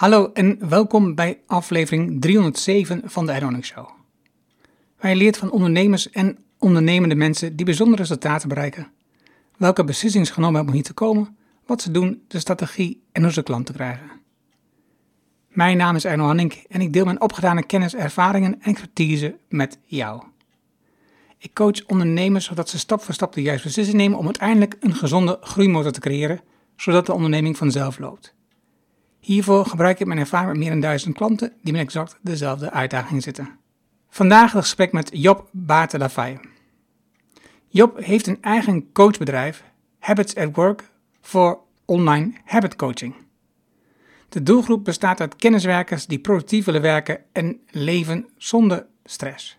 Hallo en welkom bij aflevering 307 van de Ironic Show. Waar leert van ondernemers en ondernemende mensen die bijzondere resultaten bereiken. Welke beslissingen genomen hebben om hier te komen, wat ze doen, de strategie en hoe ze klanten krijgen. Mijn naam is Erno Hanning en ik deel mijn opgedane kennis, ervaringen en expertise met jou. Ik coach ondernemers zodat ze stap voor stap de juiste beslissing nemen om uiteindelijk een gezonde groeimotor te creëren, zodat de onderneming vanzelf loopt. Hiervoor gebruik ik mijn ervaring met meer dan duizend klanten die met exact dezelfde uitdaging zitten. Vandaag het gesprek met Job Baarten Lafayette. Job heeft een eigen coachbedrijf, Habits at Work, voor online habit coaching. De doelgroep bestaat uit kenniswerkers die productief willen werken en leven zonder stress.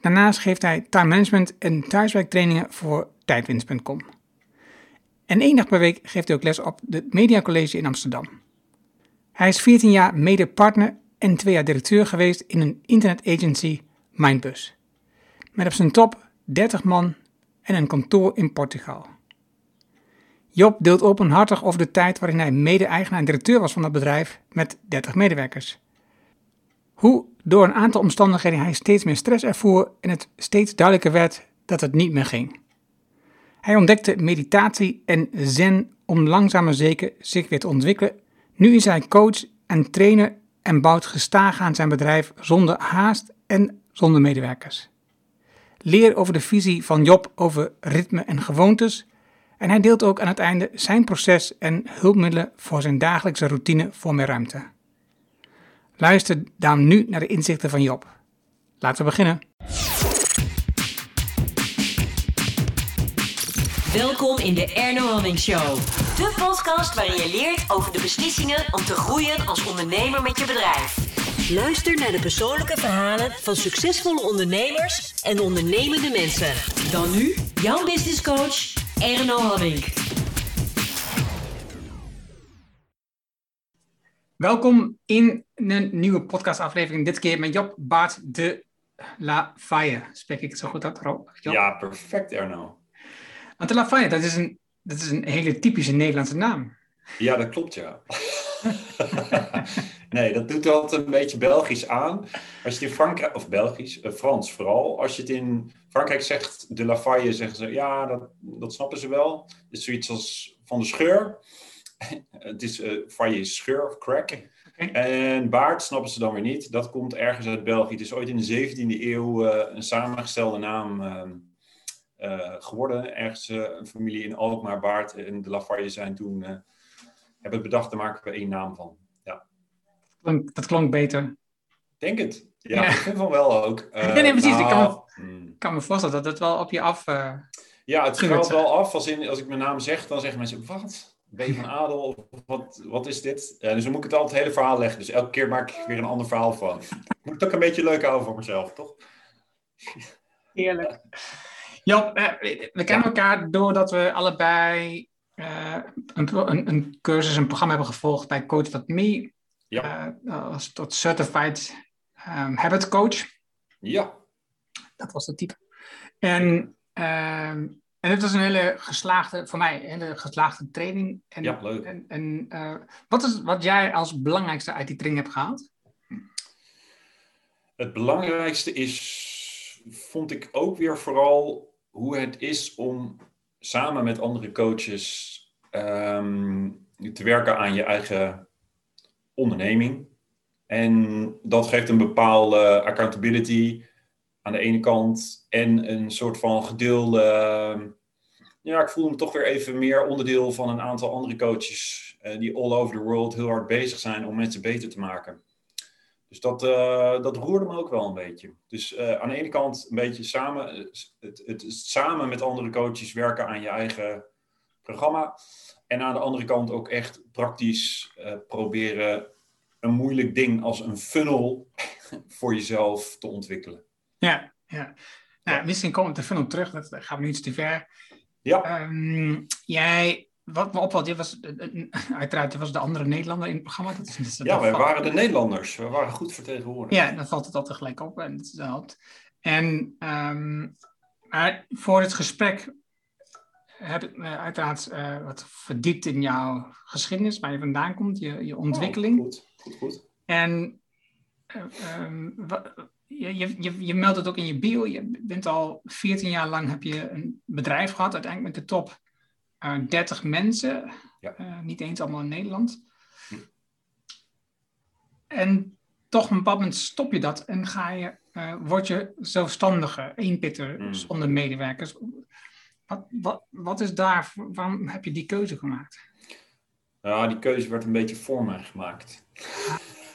Daarnaast geeft hij time management en thuiswerktrainingen voor tijdwinst.com. En één dag per week geeft hij ook les op het Media College in Amsterdam. Hij is 14 jaar mede-partner en twee jaar directeur geweest in een internetagency Mindbus. Met op zijn top 30 man en een kantoor in Portugal. Job deelt openhartig over de tijd waarin hij mede-eigenaar en directeur was van dat bedrijf met 30 medewerkers. Hoe door een aantal omstandigheden hij steeds meer stress ervoer en het steeds duidelijker werd dat het niet meer ging. Hij ontdekte meditatie en zen om langzaam maar zeker zich weer te ontwikkelen. Nu is hij coach en trainer en bouwt gestaag aan zijn bedrijf zonder haast en zonder medewerkers. Leer over de visie van Job over ritme en gewoontes. En hij deelt ook aan het einde zijn proces en hulpmiddelen voor zijn dagelijkse routine voor meer ruimte. Luister dan nu naar de inzichten van Job. Laten we beginnen. Welkom in de Erno Hamming Show. De podcast waarin je leert over de beslissingen om te groeien als ondernemer met je bedrijf. Luister naar de persoonlijke verhalen van succesvolle ondernemers en ondernemende mensen. Dan nu jouw business coach Erno Hamming. Welkom in een nieuwe podcastaflevering. Dit keer met Job Baart de La Faye. Spreek ik het zo goed uit, Rob? Job? Ja, perfect Erno. Want de La Faye, dat is, een, dat is een hele typische Nederlandse naam. Ja, dat klopt ja. nee, dat doet altijd een beetje Belgisch aan. Als je het in Frankrijk, of Belgisch, eh, Frans vooral. Als je het in Frankrijk zegt, de La Faye, zeggen ze, ja, dat, dat snappen ze wel. Het is zoiets als van de scheur. het is, uh, faille is scheur of crack. En baard snappen ze dan weer niet. Dat komt ergens uit België. Het is ooit in de 17e eeuw eh, een samengestelde naam eh, geworden. Ergens eh, een familie in Alkmaar, Baard en de Lafarge zijn toen eh, hebben het bedacht, daar maken we één naam van. Ja, Klonk- Dat klonk beter. denk het. Ja, Ja. ik vind van wel ook. Eh, Nee, nee, precies. Ik kan nou, hmm. Kan me voorstellen dat het wel op je af... eh, Ja, het schuilt wel af. Als, in, als ik mijn naam zeg, dan zeggen mensen, wat? Ben je van adel? Of wat, wat is dit? Eh, dus dan moet ik het altijd het hele verhaal leggen. Dus elke keer maak ik weer een ander verhaal van. Ik moet het ook een beetje leuk houden voor mezelf, toch? Heerlijk. Job, eh, we kennen elkaar doordat we allebei eh, een, een, een cursus, een programma hebben gevolgd bij Coach.me. Ja. Eh, als tot Certified ehm, Habit Coach. Ja, Dat was de type. En, ehm, en het was een hele geslaagde, voor mij, een hele geslaagde training. En, Ja, leuk. En, en wat is wat jij als belangrijkste uit die training hebt gehaald? Het belangrijkste is, vond ik ook weer vooral hoe het is om samen met andere coaches ehm, te werken aan je eigen onderneming. En dat geeft een bepaalde accountability aan de ene kant en een soort van gedeelde. ja, ik voel me toch weer even meer onderdeel van een aantal andere coaches eh, die all over the world heel hard bezig zijn om mensen beter te maken. Dus dat, eh, dat roerde me ook wel een beetje. Dus eh, aan de ene kant een beetje samen, eh, het, het, samen met andere coaches werken aan je eigen programma. En aan de andere kant ook echt praktisch proberen een moeilijk ding als een funnel voor jezelf te ontwikkelen. Ja, ja. Nou, misschien op de funnel terug, dat gaan we nu iets te ver. Ja, Ehm, jij, wat me opvalt, je was, eh, eh, uiteraard, was de andere Nederlander in het programma. Dat is, dat ja wij valt- waren de Nederlanders. We waren goed vertegenwoordigd. Ja, dan valt het altijd gelijk op en dat helpt. En ehm, maar voor het gesprek heb ik me uiteraard uh, wat verdiept in jouw geschiedenis, waar je vandaan komt, je, je ontwikkeling. Oh, goed, goed, goed. En um, je, je, je meldt het ook in je bio. Je bent al 14 jaar lang heb je een bedrijf gehad, uiteindelijk met de top uh, 30 mensen. Ja. Uh, niet eens allemaal in Nederland. Hm. En toch op een bepaald moment stop je dat en ga je, uh, word je zelfstandige, eenpitter mm. zonder medewerkers. Wat, wat, wat is daar, waarom heb je die keuze gemaakt? Ja, die keuze werd een beetje voor mij gemaakt.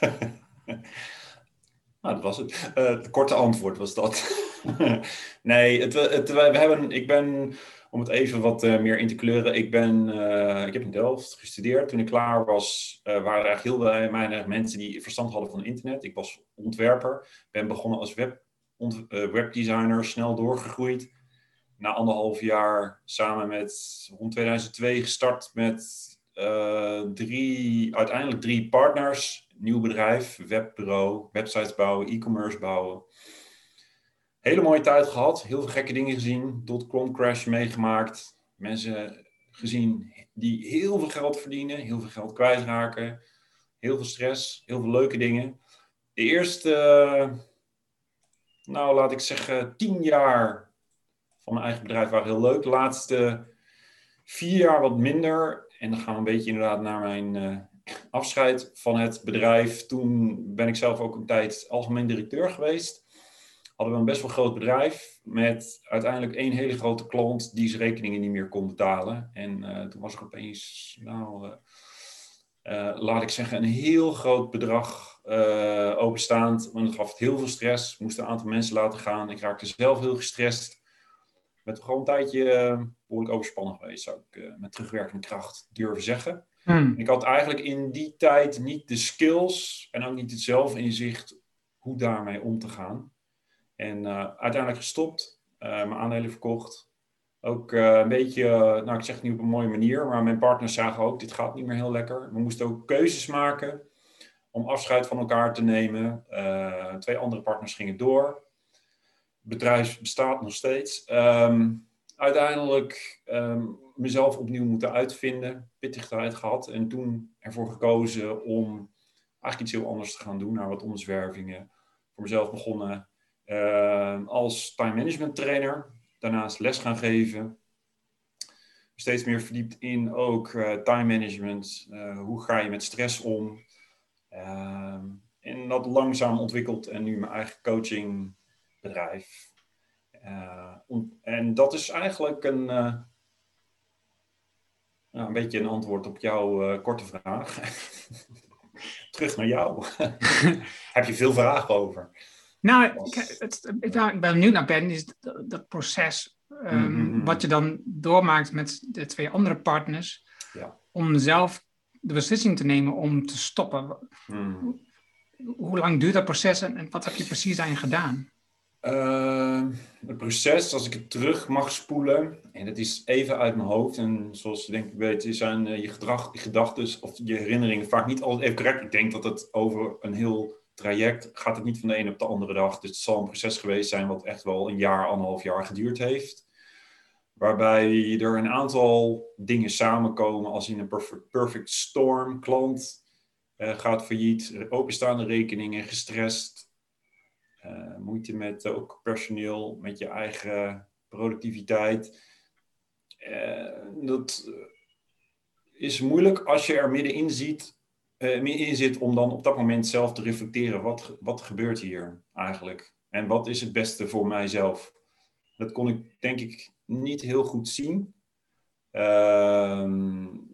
nou, dat was het. Uh, het korte antwoord was dat. nee, het, het, we hebben, ik ben, om het even wat uh, meer in te kleuren, ik, ben, uh, ik heb in Delft gestudeerd. Toen ik klaar was, waren er eigenlijk heel weinig mensen die verstand hadden van internet. Ik was ontwerper, ben begonnen als web, webdesigner, snel doorgegroeid na anderhalf jaar samen met rond 2002 gestart met drie, uiteindelijk drie partners. Nieuw bedrijf, webbureau, websites bouwen, e-commerce bouwen. Hele mooie tijd gehad, heel veel gekke dingen gezien. Dotcom crash meegemaakt. Mensen gezien die heel veel geld verdienen, heel veel geld kwijtraken. Heel veel stress, heel veel leuke dingen. De eerste, nou laat ik zeggen, tien jaar van mijn eigen bedrijf waren heel leuk. De laatste vier jaar wat minder. En dan gaan we een beetje inderdaad naar mijn uh, afscheid van het bedrijf. Toen ben ik zelf ook een tijd algemeen directeur geweest. Hadden we een best wel groot bedrijf met uiteindelijk één hele grote klant die zijn rekeningen niet meer kon betalen. En uh, toen was er opeens, nou, uh, laat ik zeggen, een heel groot bedrag openstaand. En dat gaf het heel veel stress. Moest een aantal mensen laten gaan. Ik raakte zelf heel gestrest met gewoon een tijdje behoorlijk overspannen geweest, zou ik met terugwerkende kracht durven zeggen. Hmm. Ik had eigenlijk in die tijd niet de skills en ook niet het zelfinzicht hoe daarmee om te gaan. En uh, uiteindelijk gestopt, mijn aandelen verkocht. Ook een beetje, nou ik zeg het niet op een mooie manier, maar mijn partners zagen ook, dit gaat niet meer heel lekker. We moesten ook keuzes maken om afscheid van elkaar te nemen. twee andere partners gingen door bedrijf bestaat nog steeds. Um, uiteindelijk um, mezelf opnieuw moeten uitvinden, pittig tijd gehad en toen ervoor gekozen om eigenlijk iets heel anders te gaan doen, naar wat omzwervingen. Voor mezelf begonnen uh, als time management trainer, daarnaast les gaan geven. Steeds meer verdiept in ook uh, time management. Uh, hoe ga je met stress om? en dat langzaam ontwikkeld en nu mijn eigen coaching bedrijf. Uh, en dat is eigenlijk een, nou, een beetje een antwoord op jouw korte vraag. Terug naar jou. Heb je veel vragen over? Nou, ik, het, ik, ben benieuwd naar Ben, is dat, proces um, mm -hmm. wat je dan doormaakt met de twee andere partners, ja. om zelf de beslissing te nemen om te stoppen. Mm. Hoe lang duurt dat proces en wat heb je precies aan gedaan? Uh, het proces, als ik het terug mag spoelen, en dat is even uit mijn hoofd, en zoals je denk ik weet, zijn uh, je, gedrag, je gedachten of je herinneringen vaak niet altijd even correct. Ik denk dat het over een heel traject gaat het niet van de een op de andere dag. Dus het zal een proces geweest zijn wat echt wel een jaar, anderhalf jaar geduurd heeft. Waarbij er een aantal dingen samenkomen als in een perfect, storm. Klant uh, gaat failliet, openstaande rekeningen, gestrest, uh, moeite met ook personeel, met je eigen productiviteit. Uh, dat is moeilijk als je er middenin ziet, uh, middenin zit om dan op dat moment zelf te reflecteren. Wat, wat gebeurt hier eigenlijk? En wat is het beste voor mijzelf? Dat kon ik denk ik niet heel goed zien. Uh,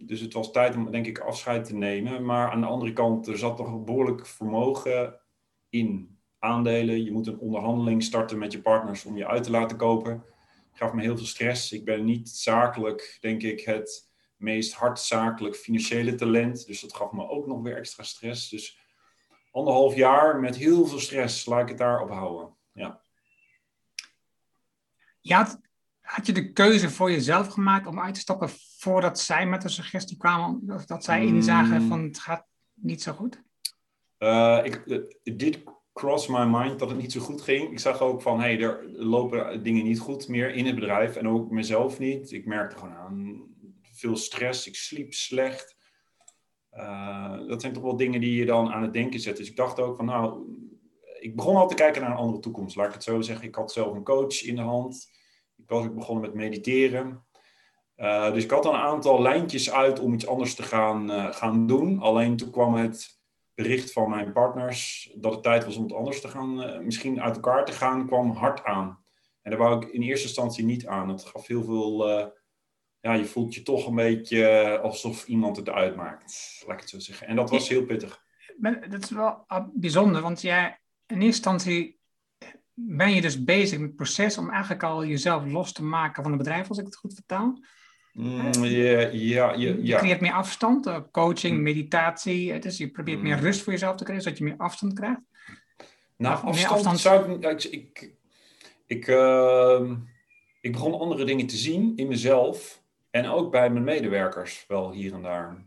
dus het was tijd om denk ik afscheid te nemen. Maar aan de andere kant, er zat toch behoorlijk vermogen in aandelen. Je moet een onderhandeling starten met je partners om je uit te laten kopen. Gaf me heel veel stress. Ik ben niet zakelijk, denk ik, het meest hardzakelijk financiële talent. Dus dat gaf me ook nog weer extra stress. Dus anderhalf jaar met heel veel stress, laat ik het daarop houden. Ja. Je had, had je de keuze voor jezelf gemaakt om uit te stappen voordat zij met een suggestie kwamen? Of dat zij inzagen van het gaat niet zo goed? Uh, ik, dit cross my mind dat het niet zo goed ging. Ik zag ook van, hé, hey, er lopen dingen niet goed meer in het bedrijf. En ook mezelf niet. Ik merkte gewoon aan veel stress. Ik sliep slecht. Uh, dat zijn toch wel dingen die je dan aan het denken zet. Dus ik dacht ook van, nou, ik begon al te kijken naar een andere toekomst. Laat ik het zo zeggen. Ik had zelf een coach in de hand. Ik was ook begonnen met mediteren. Uh, dus ik had een aantal lijntjes uit om iets anders te gaan, uh, gaan doen. Alleen toen kwam het bericht van mijn partners dat het tijd was om het anders te gaan, misschien uit elkaar te gaan, kwam hard aan. En daar wou ik in eerste instantie niet aan. Het gaf heel veel, ja, je voelt je toch een beetje alsof iemand het uitmaakt, laat ik het zo zeggen. En dat was heel pittig. Dat is wel bijzonder, want jij in eerste instantie ben je dus bezig met het proces om eigenlijk al jezelf los te maken van het bedrijf, als ik het goed vertaal. Mm, ja, ja, ja, Je creëert meer afstand, uh, coaching, mm. meditatie. Dus je probeert meer mm. rust voor jezelf te krijgen, zodat je meer afstand krijgt. Nou, afstand, afstand... zou ik... Ik, ik, ik, uh, ik begon andere dingen te zien in mezelf en ook bij mijn medewerkers wel hier en daar.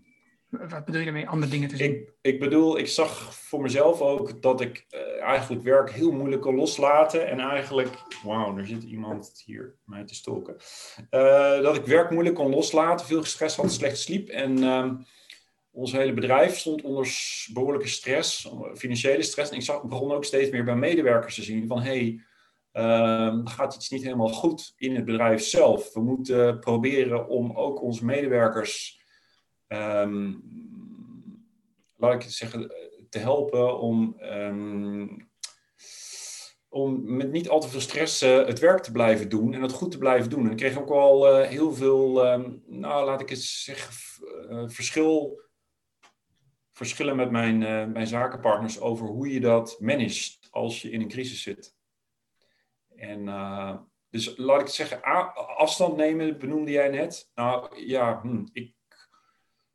Wat bedoel je daarmee, andere dingen te zien? Ik, ik bedoel, ik zag voor mezelf ook dat ik uh, eigenlijk werk heel moeilijk kon loslaten. En eigenlijk, wauw, er zit iemand hier mij te stoken. Uh, dat ik werk moeilijk kon loslaten, veel stress had, slecht sliep. En uh, ons hele bedrijf stond onder behoorlijke stress, financiële stress. En ik zag, begon ook steeds meer bij medewerkers te zien van, hé, hey, uh, gaat iets niet helemaal goed in het bedrijf zelf. We moeten proberen om ook onze medewerkers um, laat ik zeggen, te helpen om, um, om met niet al te veel stress uh, het werk te blijven doen en het goed te blijven doen. En ik kreeg ook wel uh, heel veel, um, nou laat ik het zeggen, uh, verschil, verschillen met mijn, mijn zakenpartners over hoe je dat managt als je in een crisis zit. En dus laat ik het zeggen, afstand nemen benoemde jij net. Nou ja, hm, ik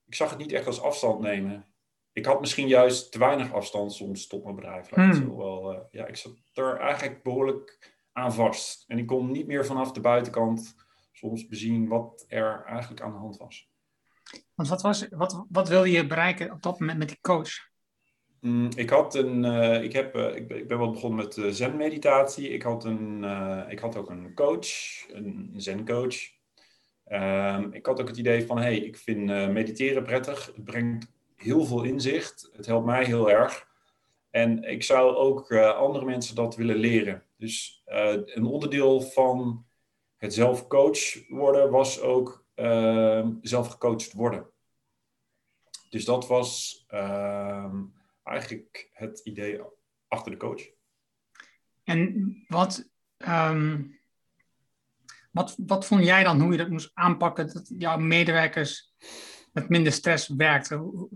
ik zag het niet echt als afstand nemen. Ik had misschien juist te weinig afstand soms tot mijn bedrijf. Hmm. Wel, uh, ja, ik zat er eigenlijk behoorlijk aan vast. En ik kon niet meer vanaf de buitenkant soms bezien wat er eigenlijk aan de hand was. Want wat, was, wat, wat wilde je bereiken op dat moment met die coach? Mm, ik, had een, uh, ik, heb, uh, ik, ben, wel begonnen met uh, zen-meditatie. Ik, had een, ik had ook een coach, een zen-coach. Um, ik had ook het idee van, hey, ik vind mediteren prettig. Het brengt heel veel inzicht. Het helpt mij heel erg. En ik zou ook andere mensen dat willen leren. Dus een onderdeel van het zelf coach worden was ook ehm, zelf gecoacht worden. Dus dat was ehm, eigenlijk het idee achter de coach. En wat, um, wat, wat vond jij dan hoe je dat moest aanpakken, dat jouw medewerkers met minder stress werkten? Hoe,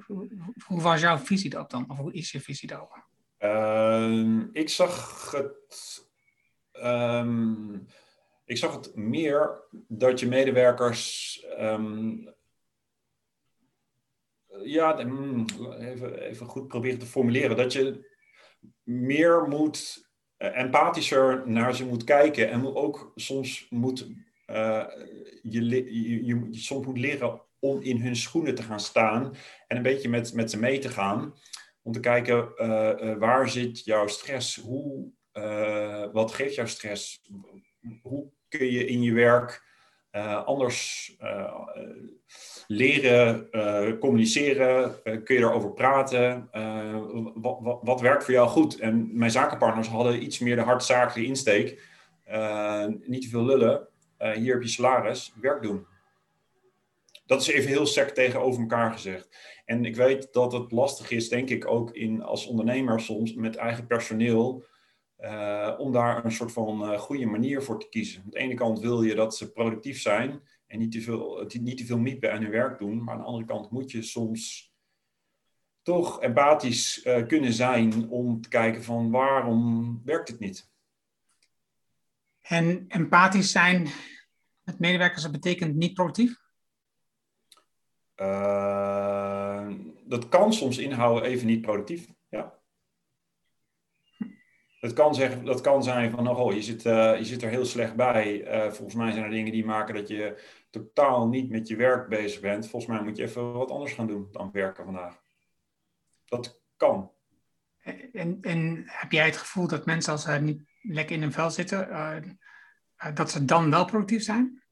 hoe, was jouw visie daarop dan? Of hoe is je visie daarop? Uh, ik zag het. Um, ik zag het meer dat je medewerkers. Um, ja, hmm, even, even goed proberen te formuleren. Dat je meer moet uh, empathischer naar ze moet kijken. En ook soms moet, uh, je, je, soms moet leren om in hun schoenen te gaan staan. En een beetje met, met ze mee te gaan. Om te kijken uh, waar zit jouw stress? Hoe, wat geeft jouw stress? Hoe kun je in je werk anders leren uh, communiceren? Kun je erover praten? Wat, werkt voor jou goed? En mijn zakenpartners hadden iets meer de hardzakelijke insteek. niet te veel lullen. hier heb je salaris, werk doen. Dat is even heel sec tegenover elkaar gezegd. En ik weet dat het lastig is, denk ik, ook in, als ondernemer soms met eigen personeel. Om daar een soort van goede manier voor te kiezen. Aan de ene kant wil je dat ze productief zijn en niet te veel, niet te veel hun werk doen. Maar aan de andere kant moet je soms toch empathisch uh, kunnen zijn om te kijken van waarom werkt het niet. En empathisch zijn met medewerkers, dat betekent niet productief? Dat kan soms inhouden even niet productief, Het kan, zeggen, dat kan zijn van, oh, je zit, uh, je zit er heel slecht bij. volgens mij zijn er dingen die maken dat je totaal niet met je werk bezig bent, volgens mij moet je even wat anders gaan doen dan werken vandaag. Dat kan. En, en heb jij het gevoel dat mensen als ze niet lekker in hun vel zitten, uh, uh, dat ze dan wel productief zijn?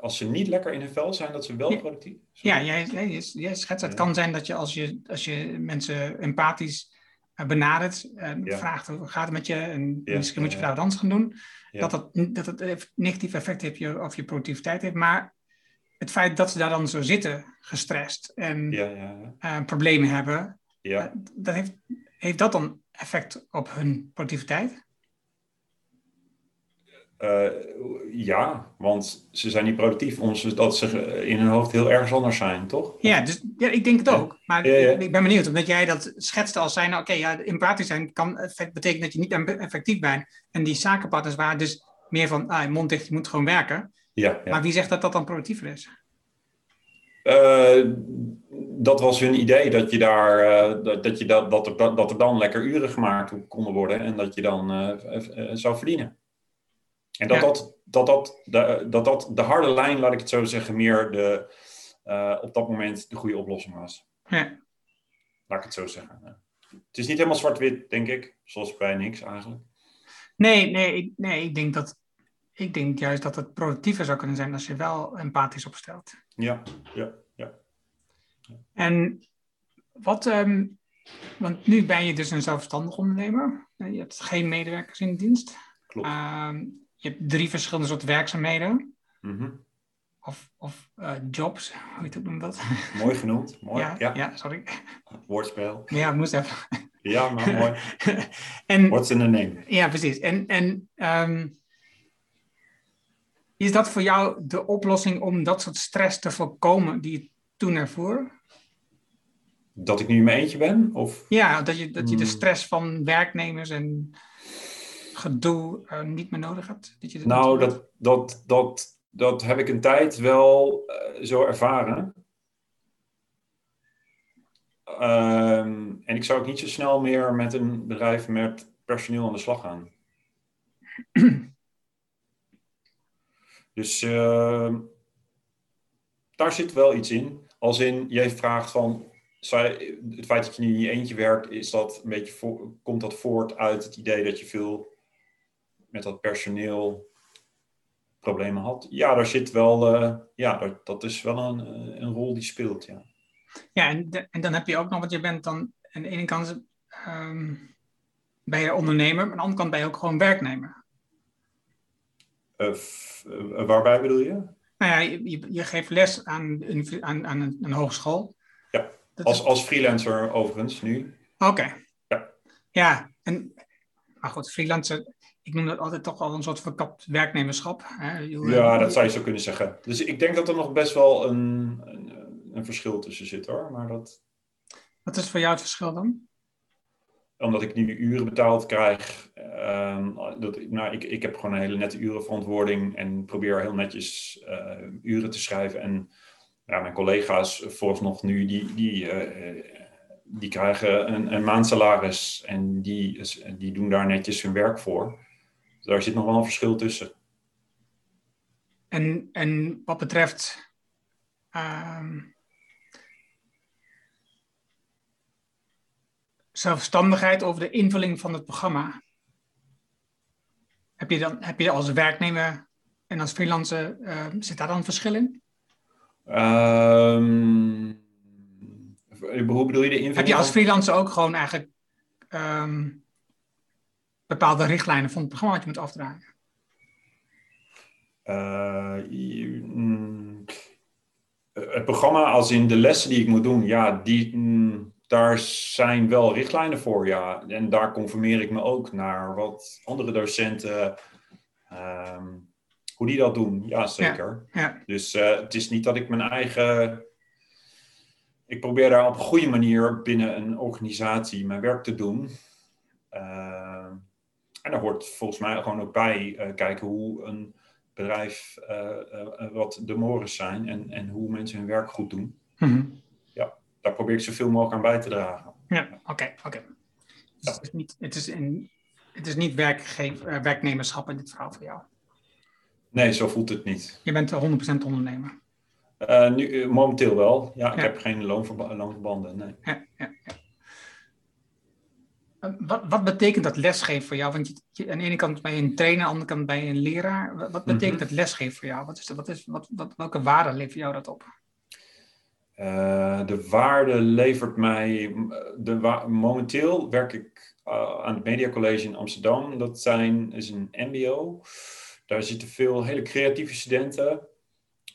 Als ze niet lekker in hun vel zijn, dat ze wel productief Ja, jij, jij, jij schetst. Het kan zijn dat je als je, als je mensen empathisch eh, benadert, en Ja. vraagt hoe gaat het met je, en Ja, misschien moet je wat anders gaan doen, dat, het, dat het negatief effect heeft op je, op je productiviteit heeft. Maar het feit dat ze daar dan zo zitten, gestrest en Ja, ja, ja. eh, problemen hebben, ja. eh, dat heeft, heeft dat dan effect op hun productiviteit? Eh, ja, want ze zijn niet productief, omdat ze in hun hoofd heel ergens anders zijn, toch? Ja, dus, ja ik denk het ook. Maar Ja, ja. ik ben benieuwd, omdat jij dat schetste als zijn, oké, ja, empathisch zijn kan betekenen dat je niet effectief bent. En die zakenpartners waren dus meer van, ah, mond dicht, je moet gewoon werken. Ja. Maar wie zegt dat dat dan productiever is? Eh, dat was hun idee, dat, je daar, eh, dat, dat, je dat, dat, er, dat er dan lekker uren gemaakt konden worden en dat je dan zou verdienen. En dat, Ja. dat, dat, dat, de, dat dat de harde lijn, laat ik het zo zeggen, meer de, eh, op dat moment de goede oplossing was. Ja, Laat ik het zo zeggen. Ja. Het is niet helemaal zwart-wit, denk ik, zoals bij niks eigenlijk. nee, nee, ik- nee, ik denk dat, ik denk juist dat het productiever zou kunnen zijn als je wel empathisch opstelt. Ja, ja, ja. En wat, ehm, want nu ben je dus een zelfstandig ondernemer. Je hebt geen medewerkers in dienst. Klopt. Ehm, je hebt drie verschillende soorten werkzaamheden. Mhm. Of, of eh, jobs, hoe het noemt dat? Mooi genoemd. Mooi. ja, Ja, ja. sorry. woordspel. Ja, ik moest even. Ja, maar mooi. en, What's in the name? ja, precies. En, en ehm, is dat voor jou de oplossing om dat soort stress te voorkomen die je toen ervoor? Dat ik nu in mijn eentje ben? Of? Ja, dat je, dat je de Hmm. stress van werknemers en gedoe eh, niet meer nodig hebt? Dat je Nou, dat, dat, dat, dat heb ik een tijd wel eh, zo ervaren. Ehm, en ik zou ook niet zo snel meer met een bedrijf met personeel aan de slag gaan. dus ehm, daar zit wel iets in. Als in, jij vraagt van, het feit dat je nu in je eentje werkt, is dat een beetje voor, komt dat voort uit het idee dat je veel met dat personeel problemen had. Ja, daar zit wel, eh, ja, dat, dat is wel een, eh, een rol die speelt, ja. Ja, en, de- en dan heb je ook nog, want je bent dan aan de ene kant ehm, ben je ondernemer, maar aan de andere kant ben je ook gewoon werknemer. F- eh, waarbij bedoel je? Nou ja, je, je, geeft les aan, een- aan, aan een, een hogeschool. Ja, Dat Als, is- als freelancer overigens nu. Oké. Ja. Ja, en, maar goed, freelancer, ik noem dat altijd toch wel een soort verkapt werknemerschap. Hè? Ja, dat zou je zo kunnen zeggen. Dus ik denk dat er nog best wel een, een, een verschil tussen zit hoor. Maar dat, Wat is voor jou het verschil dan? omdat ik nu uren betaald krijg. ehm, dat, nou, ik, ik heb gewoon een hele nette urenverantwoording en probeer heel netjes eh, uren te schrijven. En ja, mijn collega's vooralsnog nu, die, die, eh, die krijgen een, een maandsalaris en die, die doen daar netjes hun werk voor. Daar zit nog wel een verschil tussen. En, en wat betreft ehm, zelfstandigheid over de invulling van het programma. Heb je dan heb je als werknemer en als freelancer, ehm, zit daar dan een verschil in? Ehm, hoe bedoel je de invulling? Heb je als freelancer ook gewoon eigenlijk bepaalde richtlijnen van het programma wat je moet afdragen? Eh, mm, het programma, als in de lessen die ik moet doen, ja, die, mm, daar zijn wel richtlijnen voor, ja. En daar conformeer ik me ook naar wat andere docenten, ehm, hoe die dat doen. Ja, zeker. Ja, Dus eh, het is niet dat ik mijn eigen. Ik probeer daar op een goede manier binnen een organisatie mijn werk te doen. Eh, en daar hoort volgens mij gewoon ook bij eh, kijken hoe een bedrijf, eh, eh, wat de mores zijn en, en hoe mensen hun werk goed doen. Mhm. Daar probeer ik zoveel mogelijk aan bij te dragen. ja oké. oké. Dus het is niet, het is een, het is niet werkgever, werknemerschap in dit verhaal voor jou. Nee, zo voelt het niet. Je bent 100% ondernemer. Uh, nu, uh, momenteel wel. Ja, ik Ja. heb geen loonverba- loonverbanden. Nee. Ja, ja, ja. Wat, wat betekent dat lesgeven voor jou? Want je, je- aan de ene kant ben je een trainer, aan de andere kant ben je een leraar. Wat, wat betekent Mhm. dat lesgeven voor jou? Wat is de, wat is, wat, wat, welke waarde levert jou dat op? Eh, de waarde levert mij. De wa- momenteel werk ik eh, aan het Media College in Amsterdam. Dat zijn, is een MBO. Daar zitten veel hele creatieve studenten.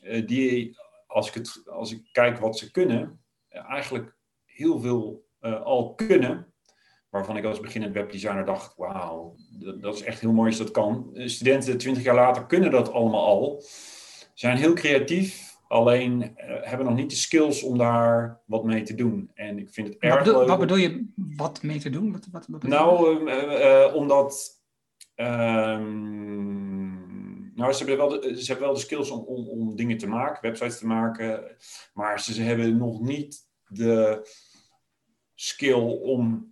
eh, die, als ik, het, als ik kijk wat ze kunnen, eigenlijk heel veel al kunnen. Waarvan ik als beginnend webdesigner dacht: wauw, dat, dat is echt heel mooi als dat kan. Studenten 20 jaar later kunnen dat allemaal al. Zijn heel creatief, alleen eh, hebben nog niet de skills om daar wat mee te doen. En ik vind het Wat erg bedoel, leuk. wat bedoel je wat mee te doen? Wat, wat, wat nou, eh, eh, omdat. ehm, nou, ze hebben, wel de, ze hebben wel de skills om, om, om dingen te maken, websites te maken. Maar ze, ze hebben nog niet de skill om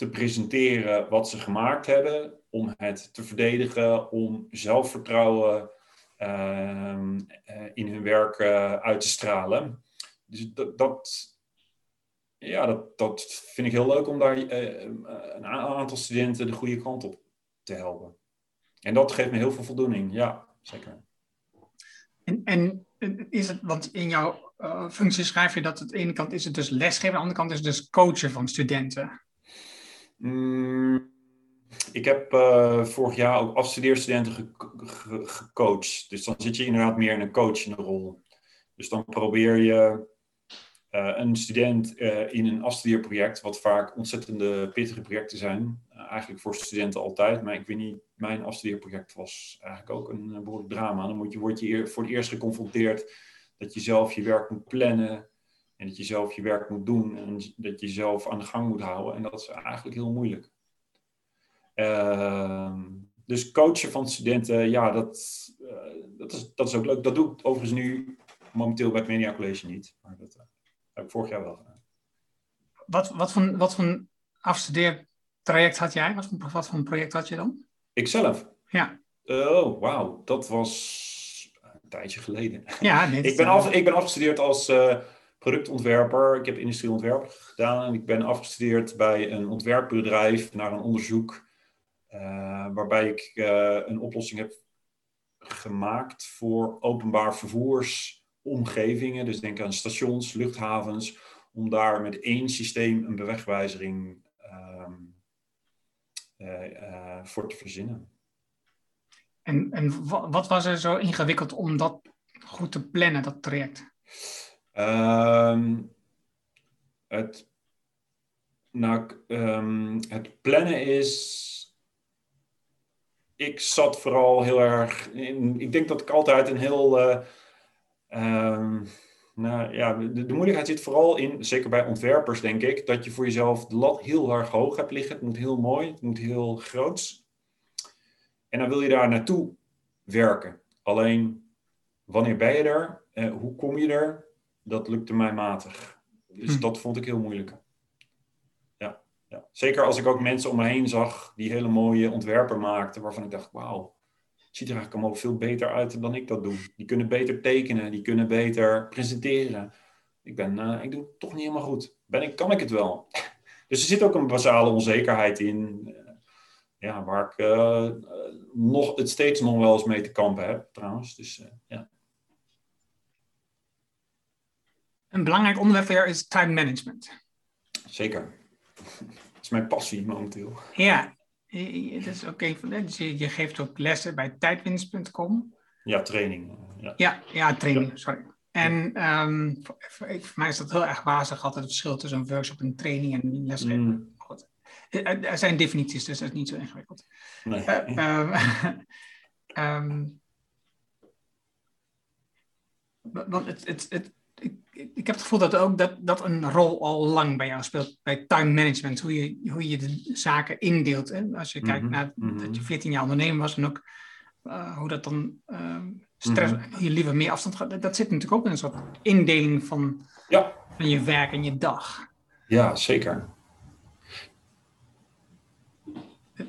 te presenteren wat ze gemaakt hebben. Om het te verdedigen, om zelfvertrouwen ehm, eh, in hun werk eh, uit te stralen. Dus dat, dat, ja, dat, dat vind ik heel leuk om daar eh, een aantal studenten de goede kant op te helpen. En dat geeft me heel veel voldoening, ja, zeker. En, en is het, want in jouw functie schrijf je dat aan de ene kant is het dus lesgeven, aan de andere kant is het dus coachen van studenten. Mm, ik heb eh, vorig jaar ook afstudeerstudenten ge- ge- gecoacht. Dus dan zit je inderdaad meer in een coachende rol. Dus dan probeer je eh, een student eh, in een afstudeerproject, wat vaak ontzettende pittige projecten zijn. eigenlijk voor studenten altijd, maar ik weet niet, mijn afstudeerproject was eigenlijk ook een eh, behoorlijk drama. Dan je, word je eer- voor het eerst geconfronteerd dat je zelf je werk moet plannen. En dat je zelf je werk moet doen en dat je jezelf aan de gang moet houden. En dat is eigenlijk heel moeilijk. Ehm, dus coachen van studenten, ja, dat, eh, dat, is, dat is ook leuk. Dat doe ik overigens nu momenteel bij het Media College niet. Maar dat eh, heb ik vorig jaar wel gedaan. Wat, wat, voor, wat voor een afstudeertraject had jij? Wat voor, wat voor een project had je dan? Ikzelf? Ja, Oh, wauw. Dat was een tijdje geleden. ja nee, Ik ben, af, ik ben afgestudeerd als eh, productontwerper. Ik heb industrieel ontwerp gedaan. En ik ben afgestudeerd bij een ontwerpbedrijf naar een onderzoek. eh, waarbij ik eh, een oplossing heb gemaakt voor openbaar vervoersomgevingen. Dus denk aan stations, luchthavens. Om daar met één systeem een bewegwijzering ehm, eh, voor te verzinnen. En, en wa- wat was er zo ingewikkeld om dat goed te plannen, dat traject? Ehm, het, nou, ehm, het plannen is. Ik zat vooral heel erg. In, ik denk dat ik altijd een heel. eh, ehm, nou ja, de, moeilijkheid zit vooral in, zeker bij ontwerpers, denk ik, dat je voor jezelf de lat heel erg hoog hebt liggen. Het moet heel mooi, het moet heel groots. En dan wil je daar naartoe werken. Alleen, wanneer ben je er? Eh, hoe kom je er? Dat lukte mij matig. Dus Hm. dat vond ik heel moeilijk. Ja, ja. Zeker als ik ook mensen om me heen zag die hele mooie ontwerpen maakten, waarvan ik dacht, wauw, het ziet er eigenlijk allemaal veel beter uit dan ik dat doe. Die kunnen beter tekenen, die kunnen beter presenteren. Ik, ben, eh, ik doe het toch niet helemaal goed. Ben ik, kan ik het wel? Dus er zit ook een basale onzekerheid in, eh, ja, waar ik eh, nog, het steeds nog wel eens mee te kampen heb, trouwens. Dus ja. Een belangrijk onderwerp voor jou is time management. Zeker. Dat is mijn passie momenteel. Ja, dat is de. Dus je, je geeft ook lessen bij tijdwinst.com. Ja, training. eh, Ja. Ja, ja, training, sorry. En ehm, voor, mij is dat heel erg wazig, altijd het verschil tussen een workshop, een training en lesgeven. Mm, Goed. Eh, eh, Er zijn definities, dus dat is niet zo ingewikkeld. nee. Eh, ehm, ehm, wa- want het, het, het, ik, heb het gevoel dat ook dat, dat een rol al lang bij jou speelt, bij time management, hoe je, hoe je de zaken indeelt. Hè? Als je kijkt Mhm, naar mhm. dat je 14 jaar ondernemer was en ook eh, hoe dat dan ehm, stress, Mhm. je liever meer afstand gaat, dat, dat zit natuurlijk ook in een soort indeling van, Ja. van je werk en je dag. ja, zeker.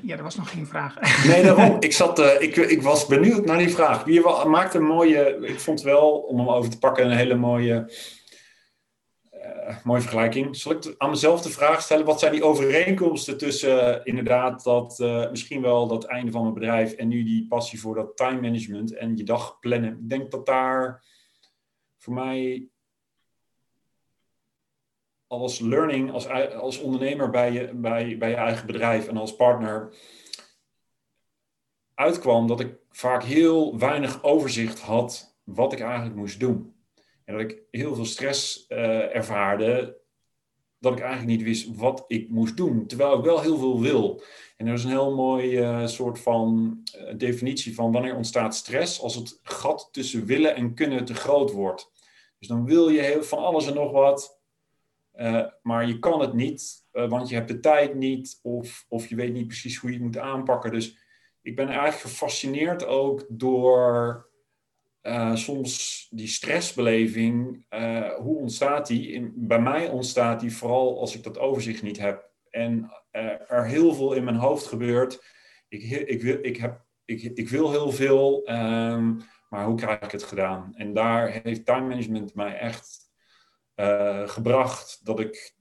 Ja, er was nog geen vraag. Nee, daarom. Ik, zat, uh, ik, ik was benieuwd naar die vraag. Je maakte een mooie, ik vond wel, om hem over te pakken, een hele mooie, mooie vergelijking. Zal ik aan mezelf de vraag stellen, wat zijn die overeenkomsten tussen uh, inderdaad dat, misschien wel dat einde van mijn bedrijf en nu die passie voor dat time management en je dag plannen. Ik denk dat daar voor mij als learning, als, als ondernemer bij je, bij, bij je eigen bedrijf en als partner uitkwam dat ik vaak heel weinig overzicht had wat ik eigenlijk moest doen. En dat ik heel veel stress uh, ervaarde, dat ik eigenlijk niet wist wat ik moest doen, terwijl ik wel heel veel wil. En er is een heel mooi uh, soort van uh, definitie van wanneer ontstaat stress als het gat tussen willen en kunnen te groot wordt. Dus dan wil je van alles en nog wat, maar je kan het niet, want je hebt de tijd niet of, of je weet niet precies hoe je het moet aanpakken. Dus ik ben eigenlijk gefascineerd ook door uh, soms die stressbeleving. hoe ontstaat die? In, bij mij ontstaat die vooral als ik dat overzicht niet heb. En er heel veel in mijn hoofd gebeurt. Ik, ik, wil, ik, heb, ik, ik wil heel veel, um, maar hoe krijg ik het gedaan? En daar heeft time management mij echt gebracht dat ik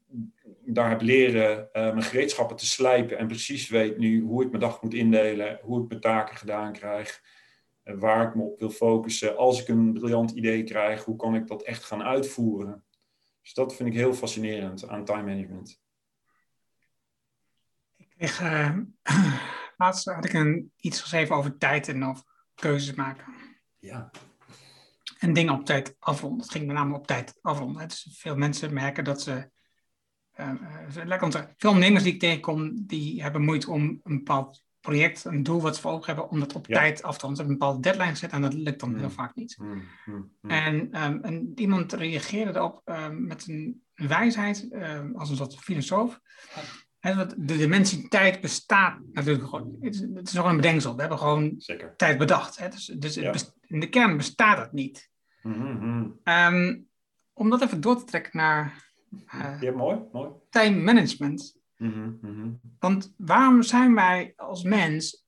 daar heb leren mijn gereedschappen te slijpen en precies weet nu hoe ik mijn dag moet indelen, hoe ik mijn taken gedaan krijg, waar ik me op wil focussen. Als ik een briljant idee krijg, hoe kan ik dat echt gaan uitvoeren? Dus dat vind ik heel fascinerend aan time management. Ik kreeg, laatst had ik een, iets geschreven over tijd en of keuzes maken. Ja en dingen op tijd afronden. Het ging met name op tijd afronden. Dus veel mensen merken dat ze. Uh, lekker veel ondernemers die ik tegenkom, die hebben moeite om een bepaald project, een doel wat ze voor ogen hebben, om dat op ja. tijd af te ronden. Ze hebben een bepaalde deadline gezet en dat lukt dan mm. heel vaak niet. Mm, mm, en, um, en, iemand reageerde erop um, met een wijsheid, um, als een soort filosoof. de dimensie tijd bestaat natuurlijk gewoon. Het is, het is nog een bedenksel. We hebben gewoon Zeker. tijd bedacht. Dus, dus ja. in de kern bestaat het niet. Um, om dat even door te trekken naar uh, ja, mooi, mooi. time management. Mm-hmm, mm-hmm. Want waarom zijn wij als mens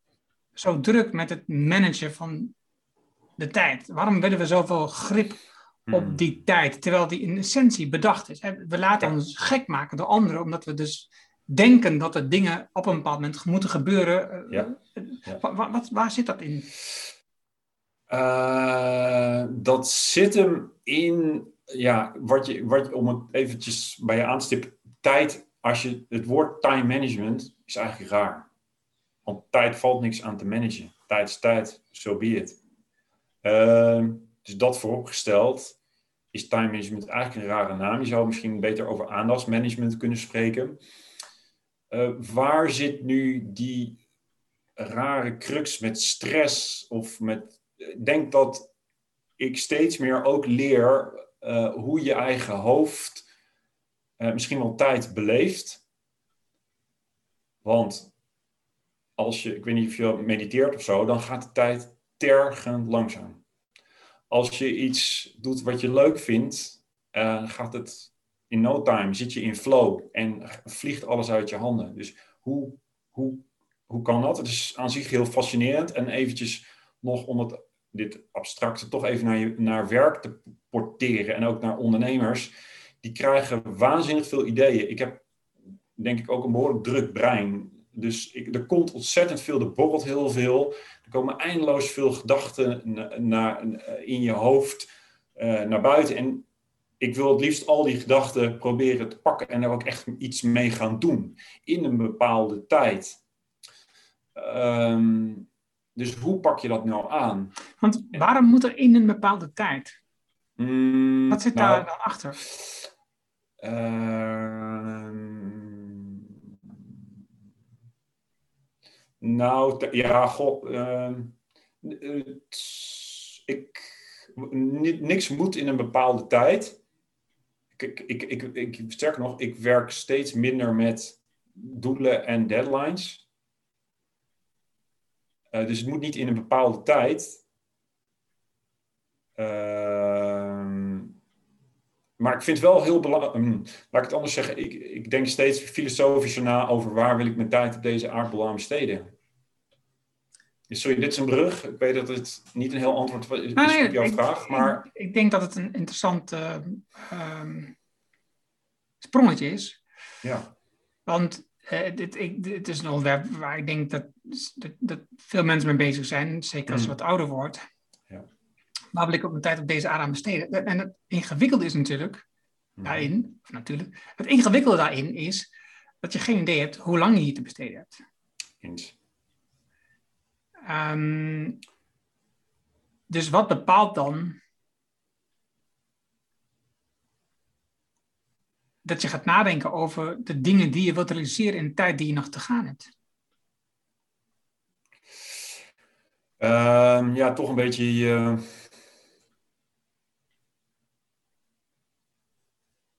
zo druk met het managen van de tijd? Waarom willen we zoveel grip op die tijd, terwijl die in essentie bedacht is? We laten ja. ons gek maken door anderen, omdat we dus denken dat er dingen op een bepaald moment moeten gebeuren. Ja. Ja. Waar, wat, waar zit dat in? Uh, dat zit hem in, ja, wat je, wat om het eventjes bij je aan te stippen, tijd, als je het woord time management is eigenlijk raar. Want tijd valt niks aan te managen. Tijd is tijd, zo be it. Uh, dus dat vooropgesteld is time management eigenlijk een rare naam. Je zou misschien beter over aandachtsmanagement kunnen spreken. Uh, waar zit nu die rare crux met stress of met ik denk dat ik steeds meer ook leer uh, hoe je eigen hoofd uh, misschien wel tijd beleeft. Want als je, ik weet niet of je mediteert of zo, dan gaat de tijd tergend langzaam. Als je iets doet wat je leuk vindt, uh, gaat het in no time, zit je in flow en vliegt alles uit je handen. Dus hoe, hoe, hoe kan dat? Het is aan zich heel fascinerend en eventjes nog om het dit abstracte toch even naar, je, naar werk te porteren en ook naar ondernemers, die krijgen waanzinnig veel ideeën. Ik heb denk ik ook een behoorlijk druk brein. Dus ik, er komt ontzettend veel, er borrelt heel veel. Er komen eindeloos veel gedachten naar, in je hoofd uh, naar buiten. En ik wil het liefst al die gedachten proberen te pakken en er ook echt iets mee gaan doen in een bepaalde tijd. Um, dus hoe pak je dat nou aan? Want waarom moet er in een bepaalde tijd? Mm, Wat zit nou, daar dan achter? Uh, nou, ja, goh. Uh, ik, niks moet in een bepaalde tijd. Ik, ik, ik, ik, sterker nog, ik werk steeds minder met doelen en deadlines. Uh, dus het moet niet in een bepaalde tijd. Uh, maar ik vind het wel heel belangrijk. Hm, laat ik het anders zeggen. Ik, ik denk steeds filosofischer na over waar wil ik mijn tijd op deze aardbol aan besteden. Sorry, dit is een brug. Ik weet dat het niet een heel antwoord is op jouw vraag, maar... Ik, ik, denk dat het een interessant uh, sprongetje is. Ja. Want uh, dit, ik, dit is een onderwerp waar ik denk dat, dat, dat veel mensen mee bezig zijn, zeker als je mm. wat ouder wordt. Ja. Waar wil ik ook mijn tijd op deze aan besteden? En het ingewikkelde is natuurlijk, mm. daarin, of natuurlijk, het ingewikkelde daarin is dat je geen idee hebt hoe lang je hier te besteden hebt. Eens. Um, dus wat bepaalt dan dat je gaat nadenken over de dingen die je wilt realiseren in de tijd die je nog te gaan hebt? Um, ja, toch een beetje. Uh...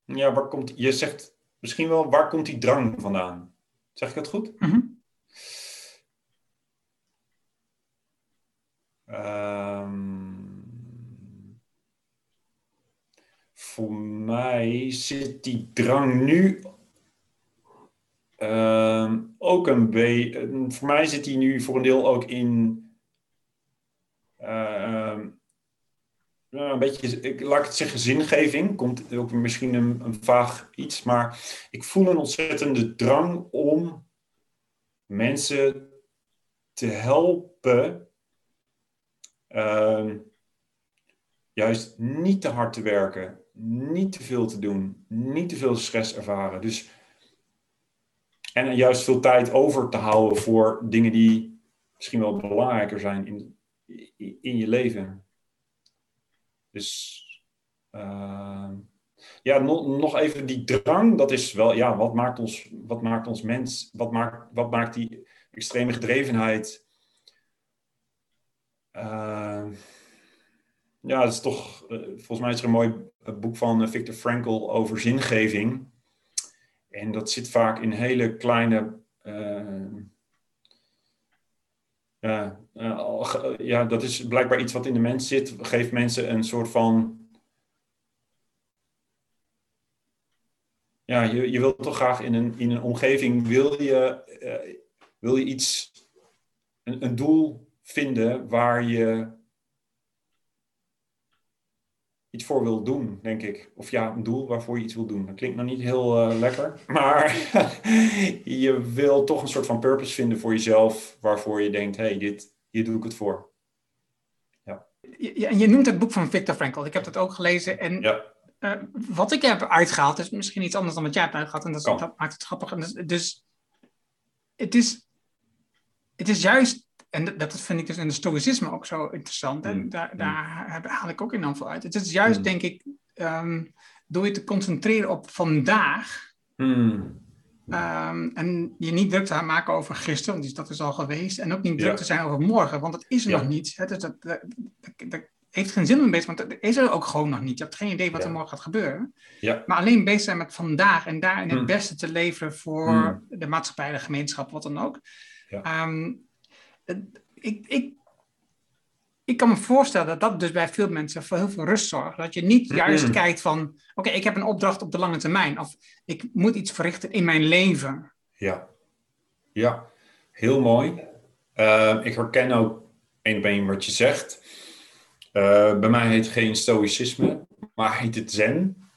Ja, waar komt. Je zegt misschien wel, waar komt die drang vandaan? Zeg ik dat goed? Mm -hmm. Um, voor mij zit die drang nu um, ook een beetje. Voor mij zit die nu voor een deel ook in. Uh, een beetje, ik, laat ik het zeggen, zingeving. Komt ook misschien een, vaag iets, maar ik voel een ontzettende drang om mensen te helpen Uh, juist niet te hard te werken, niet te veel te doen, niet te veel stress ervaren. Dus, en juist veel tijd over te houden voor dingen die misschien wel belangrijker zijn in, in je leven. Dus uh, ja, nog, even die drang, dat is wel, ja, wat maakt ons, wat maakt ons mens, wat maakt, wat maakt die extreme gedrevenheid uh, ja, het is toch, uh, volgens mij is er een mooi boek van eh, Victor Frankl over zingeving. En dat zit vaak in hele kleine. Ja, ja, dat is blijkbaar iets wat in de mens zit. Geeft mensen een soort van. Ja, je, je wilt toch graag in een, in een omgeving. Wil je, wil je iets. Een, een doel vinden waar je iets voor wil doen, denk ik. Of ja, een doel waarvoor je iets wil doen. Dat klinkt nog niet heel uh, lekker, maar je wil toch een soort van purpose vinden voor jezelf, waarvoor je denkt, hey, dit, hier doe ik het voor. Ja. ja en je noemt het boek van Viktor Frankl. Ik heb dat ook gelezen en ja. uh, wat ik heb uitgehaald is misschien iets anders dan wat jij hebt uitgehaald en dat, dat maakt het grappig. Dus, dus het is, het is juist en dat, vind ik dus in de stoïcisme ook zo interessant. En mm. daar, mm. daar haal ik ook enorm veel uit. Het is juist, mm. denk ik, um, door je te concentreren op vandaag. Um, en je niet druk te maken over gisteren, want dat is al geweest. En ook niet druk te zijn over morgen, want dat is er nog niet. Hè? Dus dat, dat, dat, heeft geen zin om bezig, want dat is er ook gewoon nog niet. Je hebt geen idee wat er morgen gaat gebeuren. Ja. Maar alleen bezig zijn met vandaag en daarin het beste te leveren voor de maatschappij, de gemeenschap, wat dan ook. Ja. Um, ik, ik, ik kan me voorstellen dat dat dus bij veel mensen voor heel veel rust zorgt. Dat je niet juist kijkt van, oké, ik heb een opdracht op de lange termijn. Of ik moet iets verrichten in mijn leven. Ja, ja. heel mooi. Uh, ik herken ook één op één wat je zegt. Uh, bij mij heet het geen stoïcisme, maar heet het zen.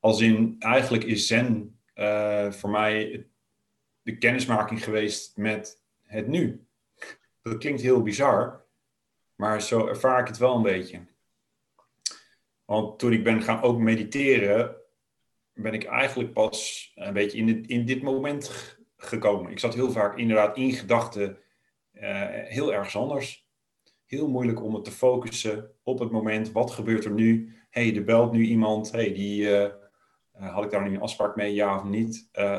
Als in, eigenlijk is zen uh, voor mij de kennismaking geweest met het nu dat klinkt heel bizar, maar zo ervaar ik het wel een beetje. Want toen ik ben gaan ook mediteren, ben ik eigenlijk pas een beetje in dit, in dit moment gekomen. Ik zat heel vaak inderdaad in gedachten uh, heel ergens anders. Heel moeilijk om het te focussen op het moment. Wat gebeurt er nu? hey, er belt nu iemand. hey, die, uh, had ik daar nu een afspraak mee, ja of niet? Uh,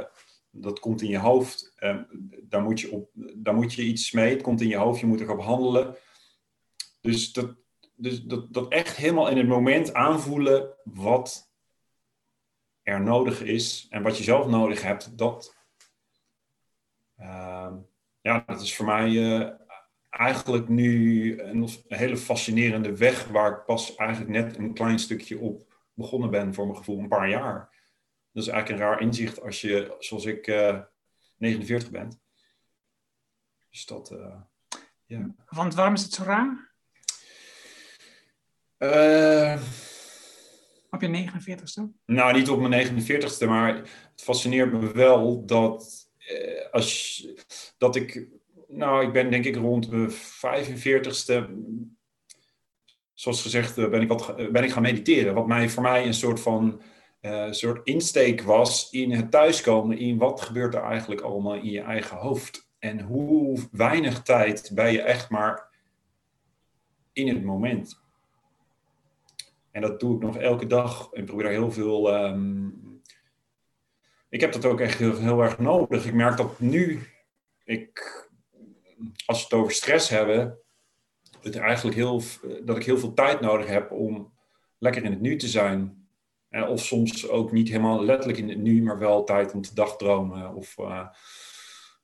dat komt in je hoofd. Um, daar, moet je op, daar moet je iets mee. Het komt in je hoofd, je moet erop handelen. Dus dat, dus dat, dat echt helemaal in het moment aanvoelen wat er nodig is en wat je zelf nodig hebt, dat, uh, ja, dat is voor mij uh, eigenlijk nu een, hele fascinerende weg waar ik pas eigenlijk net een klein stukje op begonnen ben voor mijn gevoel, een paar jaar. Dat is eigenlijk een raar inzicht als je, zoals ik, 49 bent. Dus dat, ja. Want waarom is het zo raar? Uh, op je 49ste? Nou, niet op mijn 49ste, maar het fascineert me wel dat, uh, als, dat ik, nou, ik ben denk ik rond mijn 45ste, zoals gezegd, eh, ben ik, wat, ben ik gaan mediteren. Wat mij, voor mij een soort van uh, soort insteek was in het thuiskomen in wat gebeurt er eigenlijk allemaal in je eigen hoofd. En hoe weinig tijd ben je echt maar in het moment. En dat doe ik nog elke dag. Ik probeer daar heel veel. Ehm, ik heb dat ook echt heel, heel, erg nodig. Ik merk dat nu, ik, als we het over stress hebben, dat, eigenlijk heel, dat ik heel veel tijd nodig heb om lekker in het nu te zijn. Of soms ook niet helemaal letterlijk in het nu, maar wel tijd om te dagdromen. Of, uh,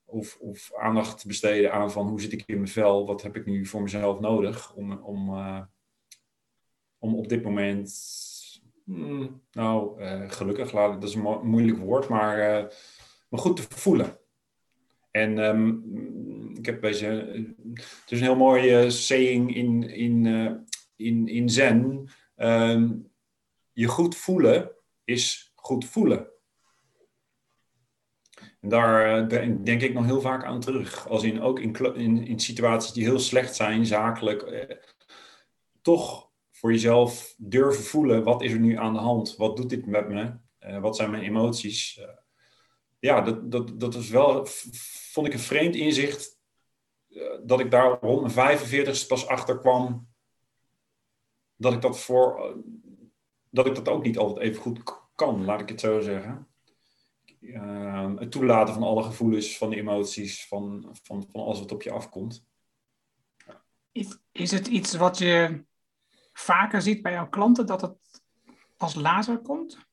of, of aandacht te besteden aan van hoe zit ik in mijn vel, wat heb ik nu voor mezelf nodig om, om, uh, om op dit moment, hmm, nou gelukkig, laat dat is een mo moeilijk woord, maar uh, me goed te voelen. En um, ik heb deze, het is een heel mooie saying in, in, in, in Zen. Um, je goed voelen is goed voelen. En daar denk ik nog heel vaak aan terug. Als in, ook in, in, situaties die heel slecht zijn, zakelijk, eh, toch voor jezelf durven voelen, wat is er nu aan de hand? Wat doet dit met me? Uh, wat zijn mijn emoties? Uh, ja, dat, dat, dat is wel, vond ik een vreemd inzicht, dat ik daar rond mijn 45ste pas achter kwam, dat ik dat voor, dat ik dat ook niet altijd even goed kan, laat ik het zo zeggen. Uh, het toelaten van alle gevoelens, van de emoties, van, van, van alles wat op je afkomt. Is, is het iets wat je vaker ziet bij jouw klanten, dat het als later komt?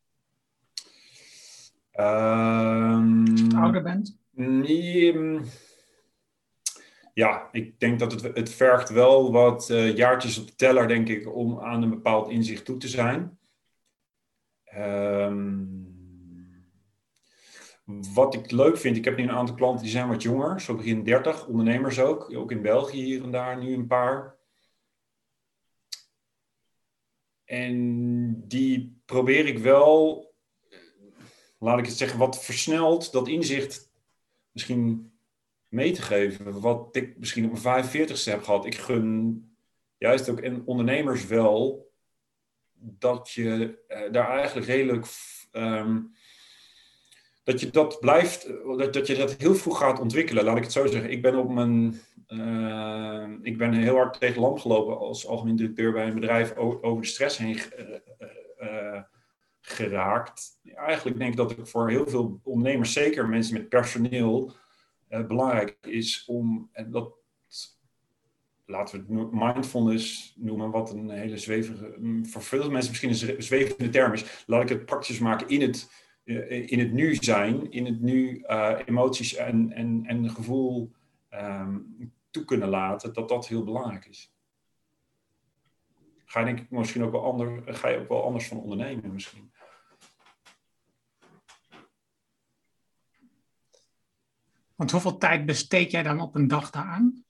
Um, Als je ouder bent? Nee, ja, ik denk dat het, het vergt wel wat uh, jaartjes op de teller, denk ik, om aan een bepaald inzicht toe te zijn. Um, wat ik leuk vind, ik heb nu een aantal klanten die zijn wat jonger, zo begin 30, ondernemers ook, ook in België hier en daar nu een paar. En die probeer ik wel, laat ik het zeggen, wat versneld dat inzicht misschien mee te geven. Wat ik misschien op mijn 45ste heb gehad. Ik gun juist ook in ondernemers wel dat je uh, daar eigenlijk redelijk. Um, dat je dat blijft, dat, dat je dat heel vroeg gaat ontwikkelen. Laat ik het zo zeggen. Ik ben op mijn, uh, ik ben heel hard tegen lamp gelopen als algemeen directeur bij een bedrijf over de stress heen uh, geraakt. Eigenlijk denk ik dat het voor heel veel ondernemers, zeker mensen met personeel, belangrijk is om, en dat laten we het mindfulness noemen, wat een hele zwevige, voor veel mensen misschien een zwevende term is. Laat ik het praktisch maken in het eh, in het nu zijn, in het nu uh, emoties en, en, en gevoel um, toe kunnen laten, dat dat heel belangrijk is. Ga je denk ik misschien ook wel anders, ga je ook wel anders van ondernemen misschien. Want hoeveel tijd besteed jij dan op een dag daaraan?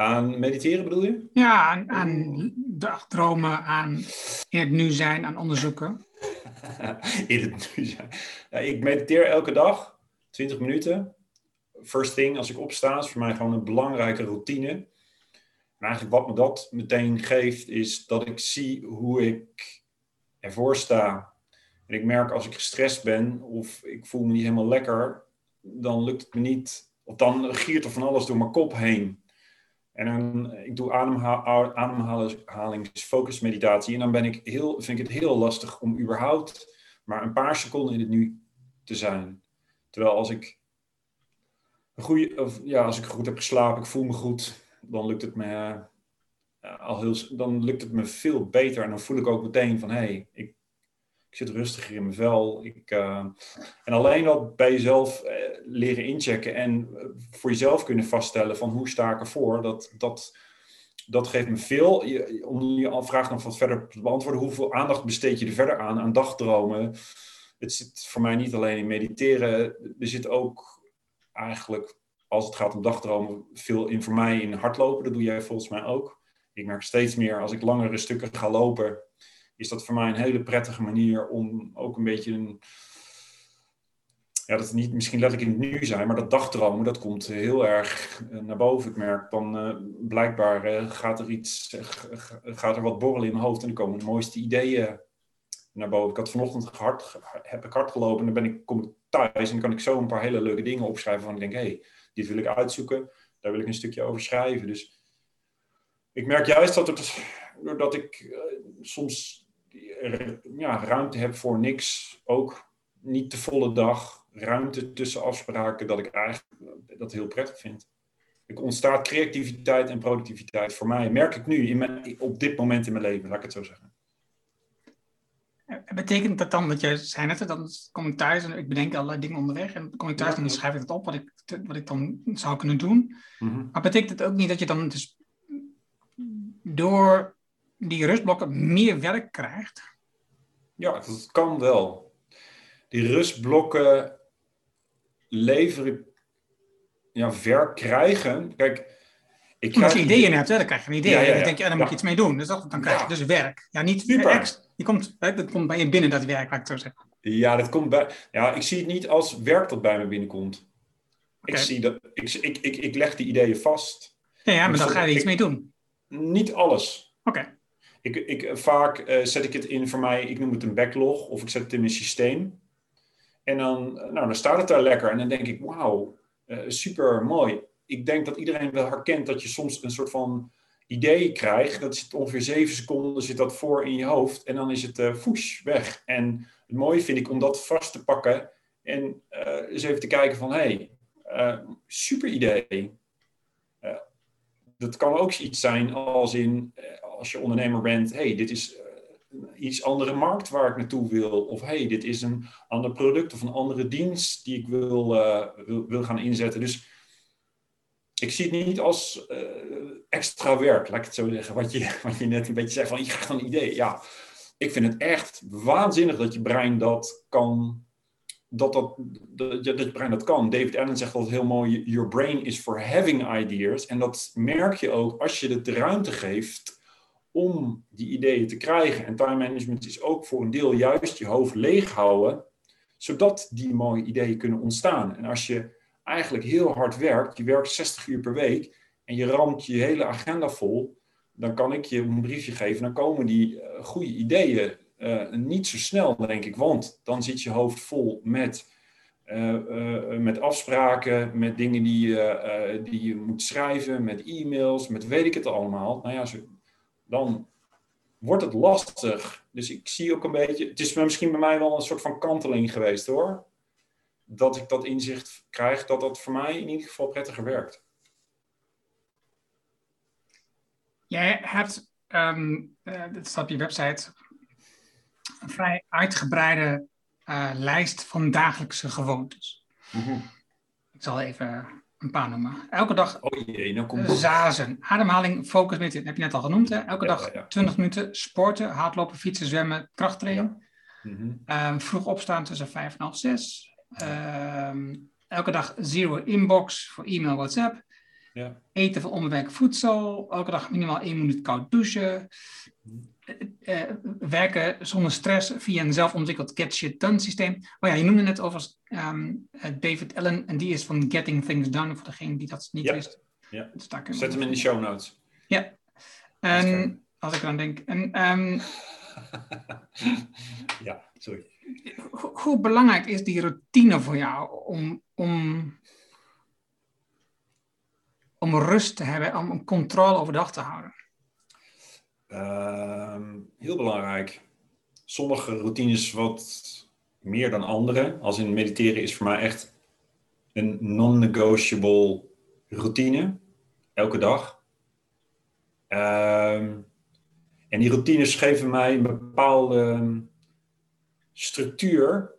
Aan mediteren bedoel je? Ja, aan, aan dagdromen, aan in het nu zijn, aan onderzoeken. in het nu zijn. Ja, ik mediteer elke dag, 20 minuten. First thing, als ik opsta, is voor mij gewoon een belangrijke routine. En eigenlijk wat me dat meteen geeft, is dat ik zie hoe ik ervoor sta. En ik merk als ik gestrest ben of ik voel me niet helemaal lekker, dan lukt het me niet. Of dan giert er van alles door mijn kop heen. En dan, ik doe ademhalingsfocusmeditatie. En dan ben ik heel, vind ik het heel lastig om überhaupt maar een paar seconden in het nu te zijn. Terwijl als ik, een goede, of, ja, als ik goed heb geslapen, ik voel me goed, dan lukt het me, uh, al heel, dan lukt het me veel beter. En dan voel ik ook meteen van, hé, hey, ik ik zit rustiger in mijn vel. Ik, uh, en alleen dat bij jezelf uh, leren inchecken en uh, voor jezelf kunnen vaststellen van hoe sta ik ervoor, dat, dat, dat geeft me veel. Je, om je vraag nog wat verder te beantwoorden, hoeveel aandacht besteed je er verder aan, aan dagdromen? Het zit voor mij niet alleen in mediteren, er zit ook eigenlijk, als het gaat om dagdromen, veel in voor mij in hardlopen. Dat doe jij volgens mij ook. Ik merk steeds meer, als ik langere stukken ga lopen, is dat voor mij een hele prettige manier om ook een beetje een ja, dat niet misschien letterlijk in het nu zijn, maar dat dagdromen, dat komt heel erg eh, naar boven. Ik merk dan uh, blijkbaar uh, gaat er iets, gaat er wat borrelen in mijn hoofd en dan komen de mooiste ideeën naar boven. Ik had vanochtend hard, heb ik hard gelopen en dan ben ik, kom ik thuis en dan kan ik zo een paar hele leuke dingen opschrijven van ik denk, hé, hey, dit wil ik uitzoeken, daar wil ik een stukje over schrijven. Dus ik merk juist dat het, doordat ik soms ja, ruimte heb voor niks, ook niet de volle dag, ruimte tussen afspraken dat ik eigenlijk dat heel prettig vind. Er ontstaat creativiteit en productiviteit voor mij, merk ik nu in mijn, op dit moment in mijn leven, laat ik het zo zeggen. Betekent dat dan, dat je zei net, dan kom ik thuis en ik bedenk allerlei dingen onderweg en dan kom ik thuis en dan schrijf ik het op wat ik, wat ik dan zou kunnen doen. Mm Maar betekent het ook niet dat je dan dus door die rustblokken meer werk krijgt? Ja, dat kan wel. Die rustblokken leveren, ja, werk krijgen. Kijk, ik krijg... Als je ideeën hebt, hè, dan krijg je een idee. Ja, ja, dan denk je, ja, dan moet je iets mee doen. Dus dan krijg je dus werk. Ja, niet Super. Je komt, dat komt bij je binnen, dat werk, laat ik zo zeggen. Ja, dat komt bij... Ja, ik zie het niet als werk dat bij me binnenkomt. Ik, zie dat, ik, ik, ik, ik leg die ideeën vast. Ja, maar dan ga je er iets mee doen. Niet alles. Oké. Ik, ik, vaak uh, zet ik het in voor mij, ik noem het een backlog, of ik zet het in mijn systeem. En dan, nou, dan staat het daar lekker. En dan denk ik, wauw, uh, super mooi. Ik denk dat iedereen wel herkent dat je soms een soort van idee krijgt. Dat zit ongeveer zeven seconden zit dat voor in je hoofd. En dan is het uh, weg. En het mooie vind ik om dat vast te pakken. En eens even te kijken van, hey, super idee. dat kan ook iets zijn als in, als je ondernemer bent, hey, dit is iets andere markt waar ik naartoe wil. Of hey, dit is een ander product of een andere dienst die ik wil, uh, wil, gaan inzetten. Dus ik zie het niet als uh, extra werk, laat ik het zo zeggen. Wat je, wat je net een beetje zei van, je krijgt een idee. Ja, ik vind het echt waanzinnig dat je brein dat kan... Dat, dat, dat, dat je brein dat kan. David Allen zegt altijd heel mooi: Your brain is for having ideas. En dat merk je ook als je het de ruimte geeft om die ideeën te krijgen. En time management is ook voor een deel juist je hoofd leeghouden, zodat die mooie ideeën kunnen ontstaan. En als je eigenlijk heel hard werkt, je werkt 60 uur per week en je ramt je hele agenda vol, dan kan ik je een briefje geven, dan komen die uh, goede ideeën uh, niet zo snel, denk ik. Want dan zit je hoofd vol met, uh, met afspraken, met dingen die, die je moet schrijven, met e-mails, met weet ik het allemaal. Nou ja, zo, dan wordt het lastig. Dus ik zie ook een beetje, het is misschien bij mij wel een soort van kanteling geweest hoor. Dat ik dat inzicht krijg, dat dat voor mij in ieder geval prettiger werkt. Jij hebt, um, uh, dit staat op je website, een vrij uitgebreide uh, lijst van dagelijkse gewoontes. Mm -hmm. Ik zal even een paar noemen. Elke dag oh jee, nou komt zazen. Ademhaling, focus, dat heb je net al genoemd. Hè? Elke dag 20 minuten sporten, hardlopen, fietsen, zwemmen, krachttraining. Ja. Mm -hmm. vroeg opstaan tussen 5 en half 6. Uh, elke dag zero inbox voor e-mail, WhatsApp. Ja. Eten van onbewerkt voedsel. Elke dag minimaal 1 minuut koud douchen. Uh, werken zonder stress via een zelfontwikkeld get shit done systeem. Oh ja, je noemde net over um, David Allen en die is van Getting Things Done voor degene die dat niet wist. Ja. Zet hem in de show notes. Ja. En als ik dan denk. En, um, ja, sorry. Hoe, hoe, belangrijk is die routine voor jou om, om, om rust te hebben, om controle over de dag te houden? Ehm, heel belangrijk. Sommige routines wat meer dan andere. Als in mediteren is voor mij echt een non-negotiable routine. Elke dag. Ehm, en die routines geven mij een bepaalde structuur.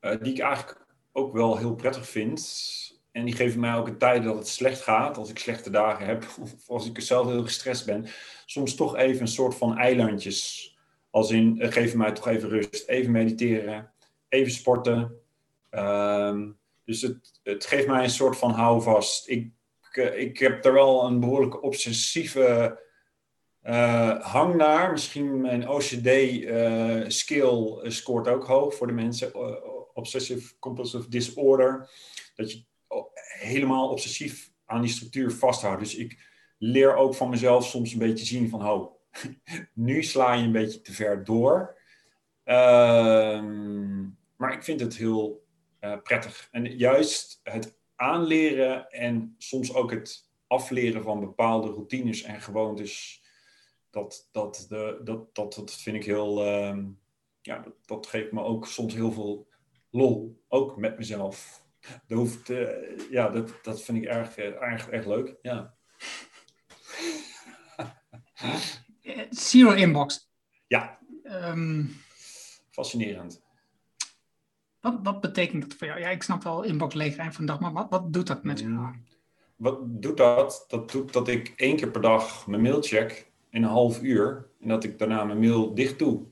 Uh, die ik eigenlijk ook wel heel prettig vind. en die geven mij ook een tijd dat het slecht gaat, als ik slechte dagen heb, of als ik zelf heel gestrest ben, soms toch even een soort van eilandjes. Als in, uh, geef mij toch even rust, even mediteren, even sporten. Ehm, dus het, het geeft mij een soort van houvast. Ik, uh, ik heb daar wel een behoorlijk obsessieve uh, hang naar. Misschien mijn OCD-skill scoort ook hoog voor de mensen. obsessive compulsive disorder. Dat je helemaal obsessief aan die structuur vasthoudt. Dus ik leer ook van mezelf soms een beetje zien van, oh, nu sla je een beetje te ver door. Ehm, maar ik vind het heel uh, prettig. En juist het aanleren en soms ook het afleren van bepaalde routines en gewoontes, dat, dat, de, dat, dat, dat vind ik heel, uh, ja, dat, dat, geeft me ook soms heel veel lol, ook met mezelf. Dat, hoeft, uh, ja, dat, dat vind ik erg, erg, erg leuk, ja. Zero inbox. Ja. Um, Fascinerend. Wat, wat betekent dat voor jou? Ja, ik snap wel inbox leeg eind van de dag, maar wat, wat doet dat met jou? Mm. Wat doet dat? Dat doet dat ik één keer per dag mijn mail check in een half uur en dat ik daarna mijn mail dicht doe.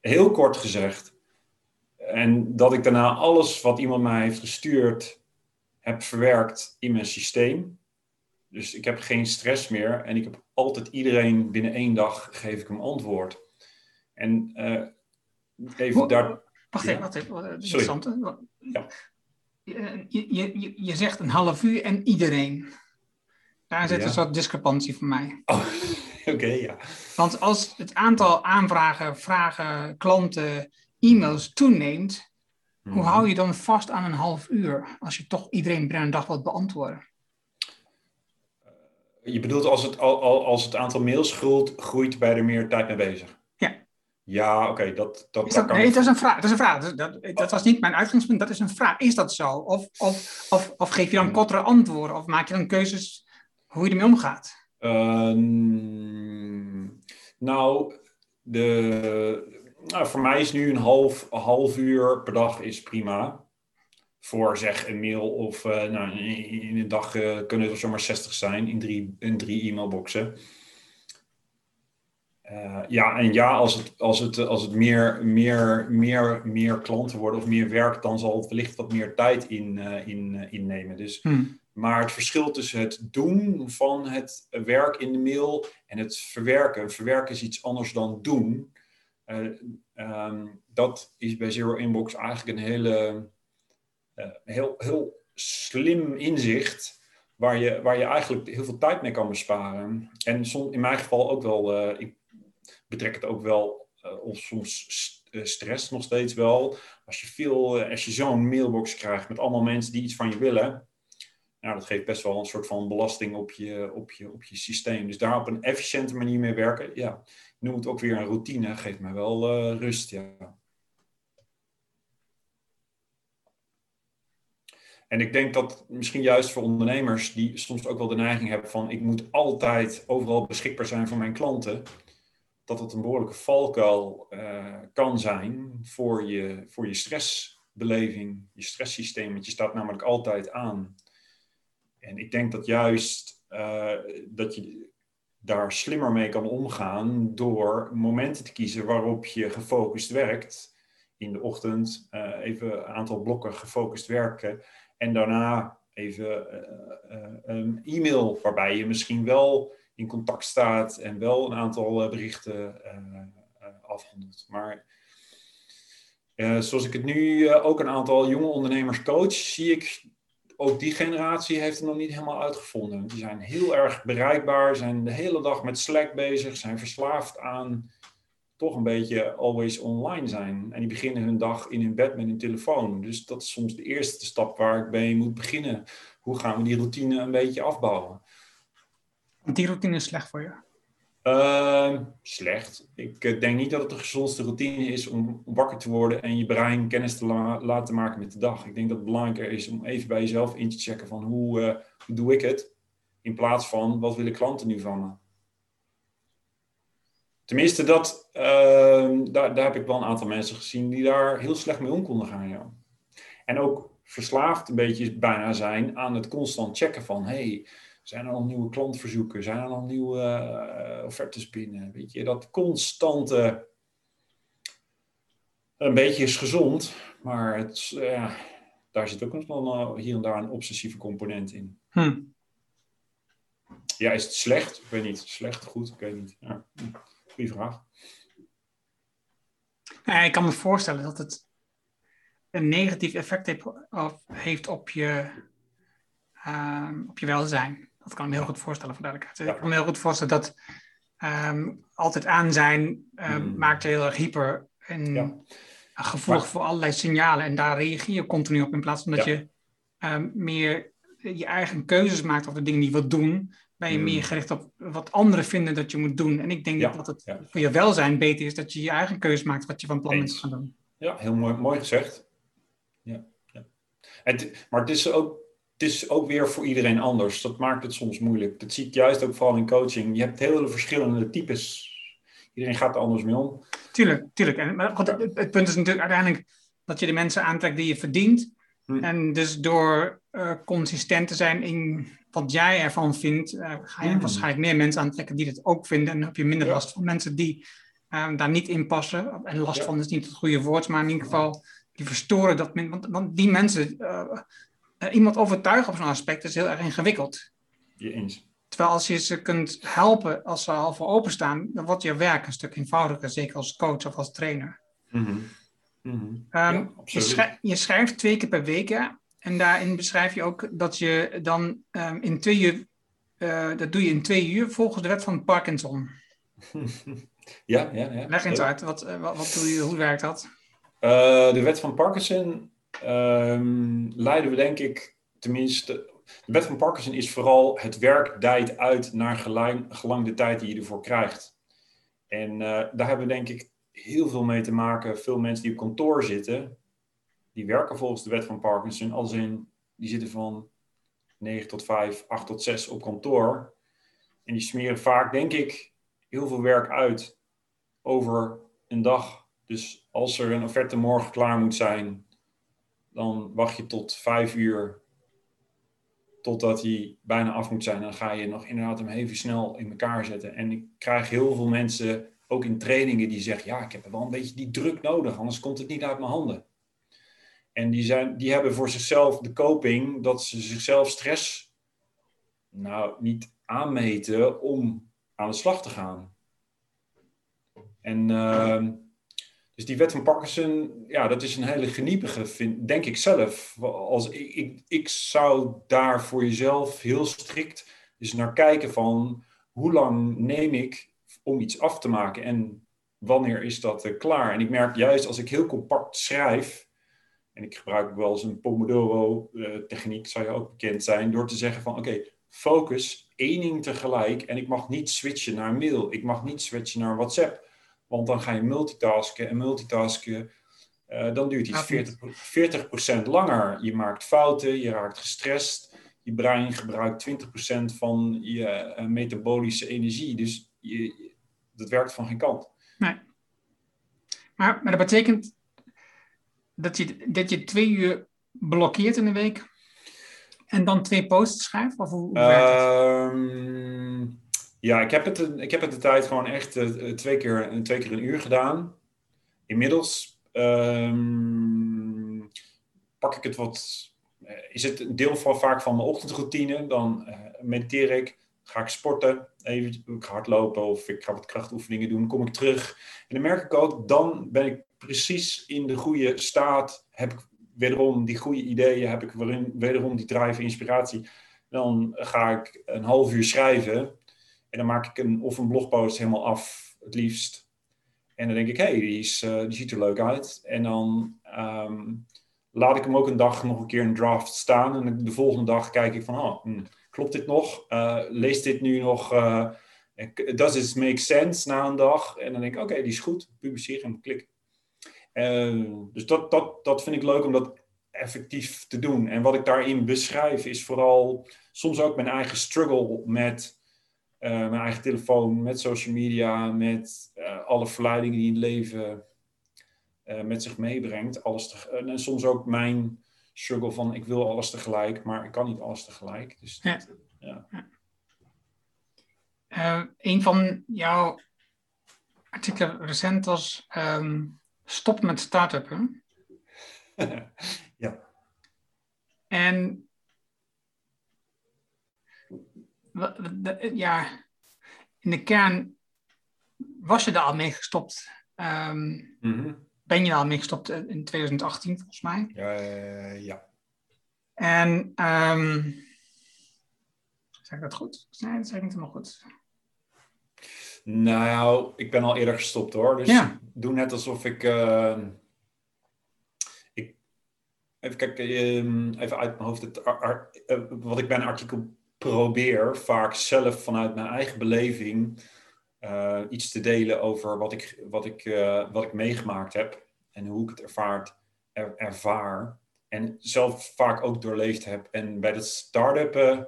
Heel kort gezegd. En dat ik daarna alles wat iemand mij heeft gestuurd heb verwerkt in mijn systeem. Dus ik heb geen stress meer en ik heb altijd iedereen binnen één dag geef ik hem antwoord. En uh, even daar. Wacht even, wacht even. Interessant. Ja. Je, je, je, zegt een half uur en iedereen. Daar zit een soort discrepantie voor mij. Oh, Oké, ja. Want als het aantal aanvragen, vragen, klanten, e-mails toeneemt, hoe mhm. hou je dan vast aan een half uur als je toch iedereen binnen een dag wilt beantwoorden? Je bedoelt als het, als het aantal mails groeit, groeit je er meer tijd mee bezig? Ja, oké, dat, dat, dat, Nee, dat is een vraag. Dat, is een vraag. Dat, dat, was niet mijn uitgangspunt, dat is een vraag. Is dat zo? Of, of, of, of geef je dan hmm. kortere antwoorden? Of maak je dan keuzes hoe je ermee omgaat? Uh, nou, de, nou, voor mij is nu een half, een half uur per dag is prima. Voor zeg een mail of uh, nou, in een dag uh, kunnen er zomaar 60 zijn in drie, in drie e-mailboxen. Uh, ja, en ja, als het, als het, als het meer, meer, meer, meer klanten worden of meer werk, dan zal het wellicht wat meer tijd in, in, innemen. Dus, hmm. Maar het verschil tussen het doen van het werk in de mail en het verwerken. Verwerken is iets anders dan doen. Um, dat is bij Zero Inbox eigenlijk een hele, heel, heel slim inzicht. Waar je, waar je eigenlijk heel veel tijd mee kan besparen. En som, in mijn geval ook wel. ik betrek het ook wel, uh, of soms eh, stress nog steeds wel. Als je, veel, als je zo'n mailbox krijgt met allemaal mensen die iets van je willen, nou, dat geeft best wel een soort van belasting op je, op je, op je systeem. Dus daar op een efficiënte manier mee werken, ja, noem het ook weer een routine, geeft mij wel rust, ja. En ik denk dat misschien juist voor ondernemers die soms ook wel de neiging hebben van ik moet altijd overal beschikbaar zijn voor mijn klanten dat het een behoorlijke valkuil uh, kan zijn voor je, voor je stressbeleving, je stresssysteem. Want je staat namelijk altijd aan. En ik denk dat juist uh, dat je daar slimmer mee kan omgaan door momenten te kiezen waarop je gefocust werkt. In de ochtend uh, even een aantal blokken gefocust werken en daarna even een e-mail waarbij je misschien wel in contact staat en wel een aantal eh, berichten eh, eh, afhandelt. Maar zoals ik het nu ook een aantal jonge ondernemers coach, zie ik ook die generatie heeft het nog niet helemaal uitgevonden. Die zijn heel erg bereikbaar, zijn de hele dag met Slack bezig, zijn verslaafd aan toch een beetje always online zijn. En die beginnen hun dag in hun bed met hun telefoon. Dus dat is soms de eerste stap waar ik mee moet beginnen. Hoe gaan we die routine een beetje afbouwen? Die routine is slecht voor je? Uh, slecht. Ik eh, denk niet dat het de gezondste routine is om wakker te worden en je brein kennis te laten maken met de dag. Ik denk dat het belangrijker is om even bij jezelf in te checken van hoe, uh, hoe doe ik het? In plaats van wat willen klanten nu van me? Tenminste, dat, uh, daar, daar heb ik wel een aantal mensen gezien die daar heel slecht mee om konden gaan. Ja. En ook verslaafd een beetje bijna zijn aan het constant checken van... hey, zijn er al nieuwe klantverzoeken? Zijn er al nieuwe uh, offertes binnen? Weet je, dat constante... Een beetje is gezond, maar het, ja, daar zit ook nog wel hier en daar een obsessieve component in. Hm. Ja, is het slecht? Ik weet niet. Slecht, goed? Ik weet niet. Ja. Goeie vraag. Ja, ik kan me voorstellen dat het een negatief effect heeft op je, um, op je welzijn. Dat kan ik me heel goed voorstellen, voor duidelijkheid. Ik kan me heel goed voorstellen dat um, altijd aan zijn um, maakt je heel erg hyper en ja. gevoelig voor allerlei signalen. En daar reageer je continu op in plaats van dat je meer je eigen keuzes maakt of de dingen die je wilt doen, ben je hmm. meer gericht op wat anderen vinden dat je moet doen. En ik denk dat het voor je welzijn beter is dat je je eigen keuze maakt wat je van plan bent te gaan doen. Ja, heel mooi, mooi gezegd. Ja, ja. Het, maar het is, ook, het is ook weer voor iedereen anders. Dat maakt het soms moeilijk. Dat zie ik juist ook vooral in coaching. Je hebt hele verschillende types. Iedereen gaat er anders mee om. Tuurlijk, tuurlijk. En, maar het, het punt is natuurlijk uiteindelijk dat je de mensen aantrekt die je verdient. Hm. En dus door uh, consistent te zijn in wat jij ervan vindt, uh, ga je hm. waarschijnlijk meer mensen aantrekken die dat ook vinden. En dan heb je minder last van mensen die uh, daar niet in passen. En last van is niet het goede woord, maar in ieder geval die verstoren dat. Want, want die mensen, iemand overtuigen op zo'n aspect is heel erg ingewikkeld. Je eens. Terwijl als je ze kunt helpen als ze al voor openstaan, dan wordt je werk een stuk eenvoudiger, zeker als coach of als trainer. Mm Mm je, je, schrijft twee keer per week. En daarin beschrijf je ook dat je dan um, in twee uur, uh, dat doe je in twee uur volgens de wet van Parkinson. ja, ja, ja. Leg eens uit, wat, uh, wat, wat, doe je, hoe werkt dat? Uh, de wet van Parkinson um, leiden we denk ik, tenminste, de wet van Parkinson is vooral het werk dijt uit naar gelang, gelang de tijd die je ervoor krijgt. En daar hebben we denk ik heel veel mee te maken. Veel mensen die op kantoor zitten, die werken volgens de wet van Parkinson. Als in, die zitten van 9 tot 5, 8 tot 6 op kantoor. En die smeren vaak, denk ik, heel veel werk uit over een dag. Dus als er een offerte morgen klaar moet zijn, dan wacht je tot 5 uur totdat hij bijna af moet zijn. Dan ga je nog inderdaad hem even snel in elkaar zetten. En ik krijg heel veel mensen ook in trainingen die zeggen, ja, ik heb wel een beetje die druk nodig, anders komt het niet uit mijn handen. En die, zijn, die hebben voor zichzelf de coping dat ze zichzelf stress nou niet aanmeten om aan de slag te gaan. En uh, dus die wet van Parkinson, ja, dat is een hele geniepige, vind, denk ik zelf. Als ik, ik, ik zou daar voor jezelf heel strikt dus naar kijken van hoe lang neem ik om iets af te maken en wanneer is dat uh, klaar? En ik merk juist als ik heel compact schrijf, en ik gebruik wel eens een Pomodoro-techniek, zou je ook bekend zijn, door te zeggen van oké, focus één ding tegelijk en ik mag niet switchen naar mail, ik mag niet switchen naar WhatsApp, want dan ga je multitasken en multitasken. Uh, dan duurt iets 40%, 40% langer. Je maakt fouten, je raakt gestrest. Je brein gebruikt 20% van je uh, metabolische energie. Dus je, dat werkt van geen kant. Nee. Maar, maar dat betekent dat je, dat je twee uur blokkeert in de week en dan twee posts schrijft? Of hoe, werkt het? Ehm, ja, ik heb, het, ik heb het de tijd gewoon echt uh, twee, keer, twee keer een uur gedaan. Inmiddels um, pak ik het wat. Uh, is het een deel van vaak van mijn ochtendroutine. Dan uh, mediteer ik, ga ik sporten, even ik hardlopen of ik ga wat krachtoefeningen doen, kom ik terug. En dan merk ik ook, dan ben ik precies in de goede staat, heb ik wederom die goede ideeën, heb ik wederom die drive, inspiratie. Dan ga ik een half uur schrijven en dan maak ik een, of een blogpost helemaal af, het liefst. En dan denk ik, hé, hey, die, uh, die ziet er leuk uit. En dan um, laat ik hem ook een dag nog een keer in draft staan. En de volgende dag kijk ik van, oh, hm, klopt dit nog? Uh, leest dit nu nog? Uh, does it make sense na een dag? En dan denk ik, oké, die is goed. Publiceer en klik. Uh, dus dat, dat, dat vind ik leuk om dat effectief te doen. En wat ik daarin beschrijf is vooral soms ook mijn eigen struggle met mijn eigen telefoon, met social media, met alle verleidingen die het leven met zich meebrengt. Alles en soms ook mijn struggle van ik wil alles tegelijk, maar ik kan niet alles tegelijk. Dus Ja. dat, ja. Eh, een van jouw artikelen recent was ehm, stop met start-uppen. ja. En ja, in de kern was je daar al mee gestopt. Ehm, Mhm. Ben je al mee gestopt in 2018 volgens mij. Eh, ja. En ehm zeg ik dat goed? Nee, dat zeg ik niet helemaal goed. Nou, ik ben al eerder gestopt hoor. Dus Ja. ik doe net alsof ik. eh, ik even kijken, ehm, even uit mijn hoofd. Het, eh, wat ik bij een artikel probeer, vaak zelf vanuit mijn eigen beleving. Eh, iets te delen over wat ik, wat, ik, eh, wat ik meegemaakt heb en hoe ik het ervaart, er- ervaar. En zelf vaak ook doorleefd heb. En bij dat start-up, eh,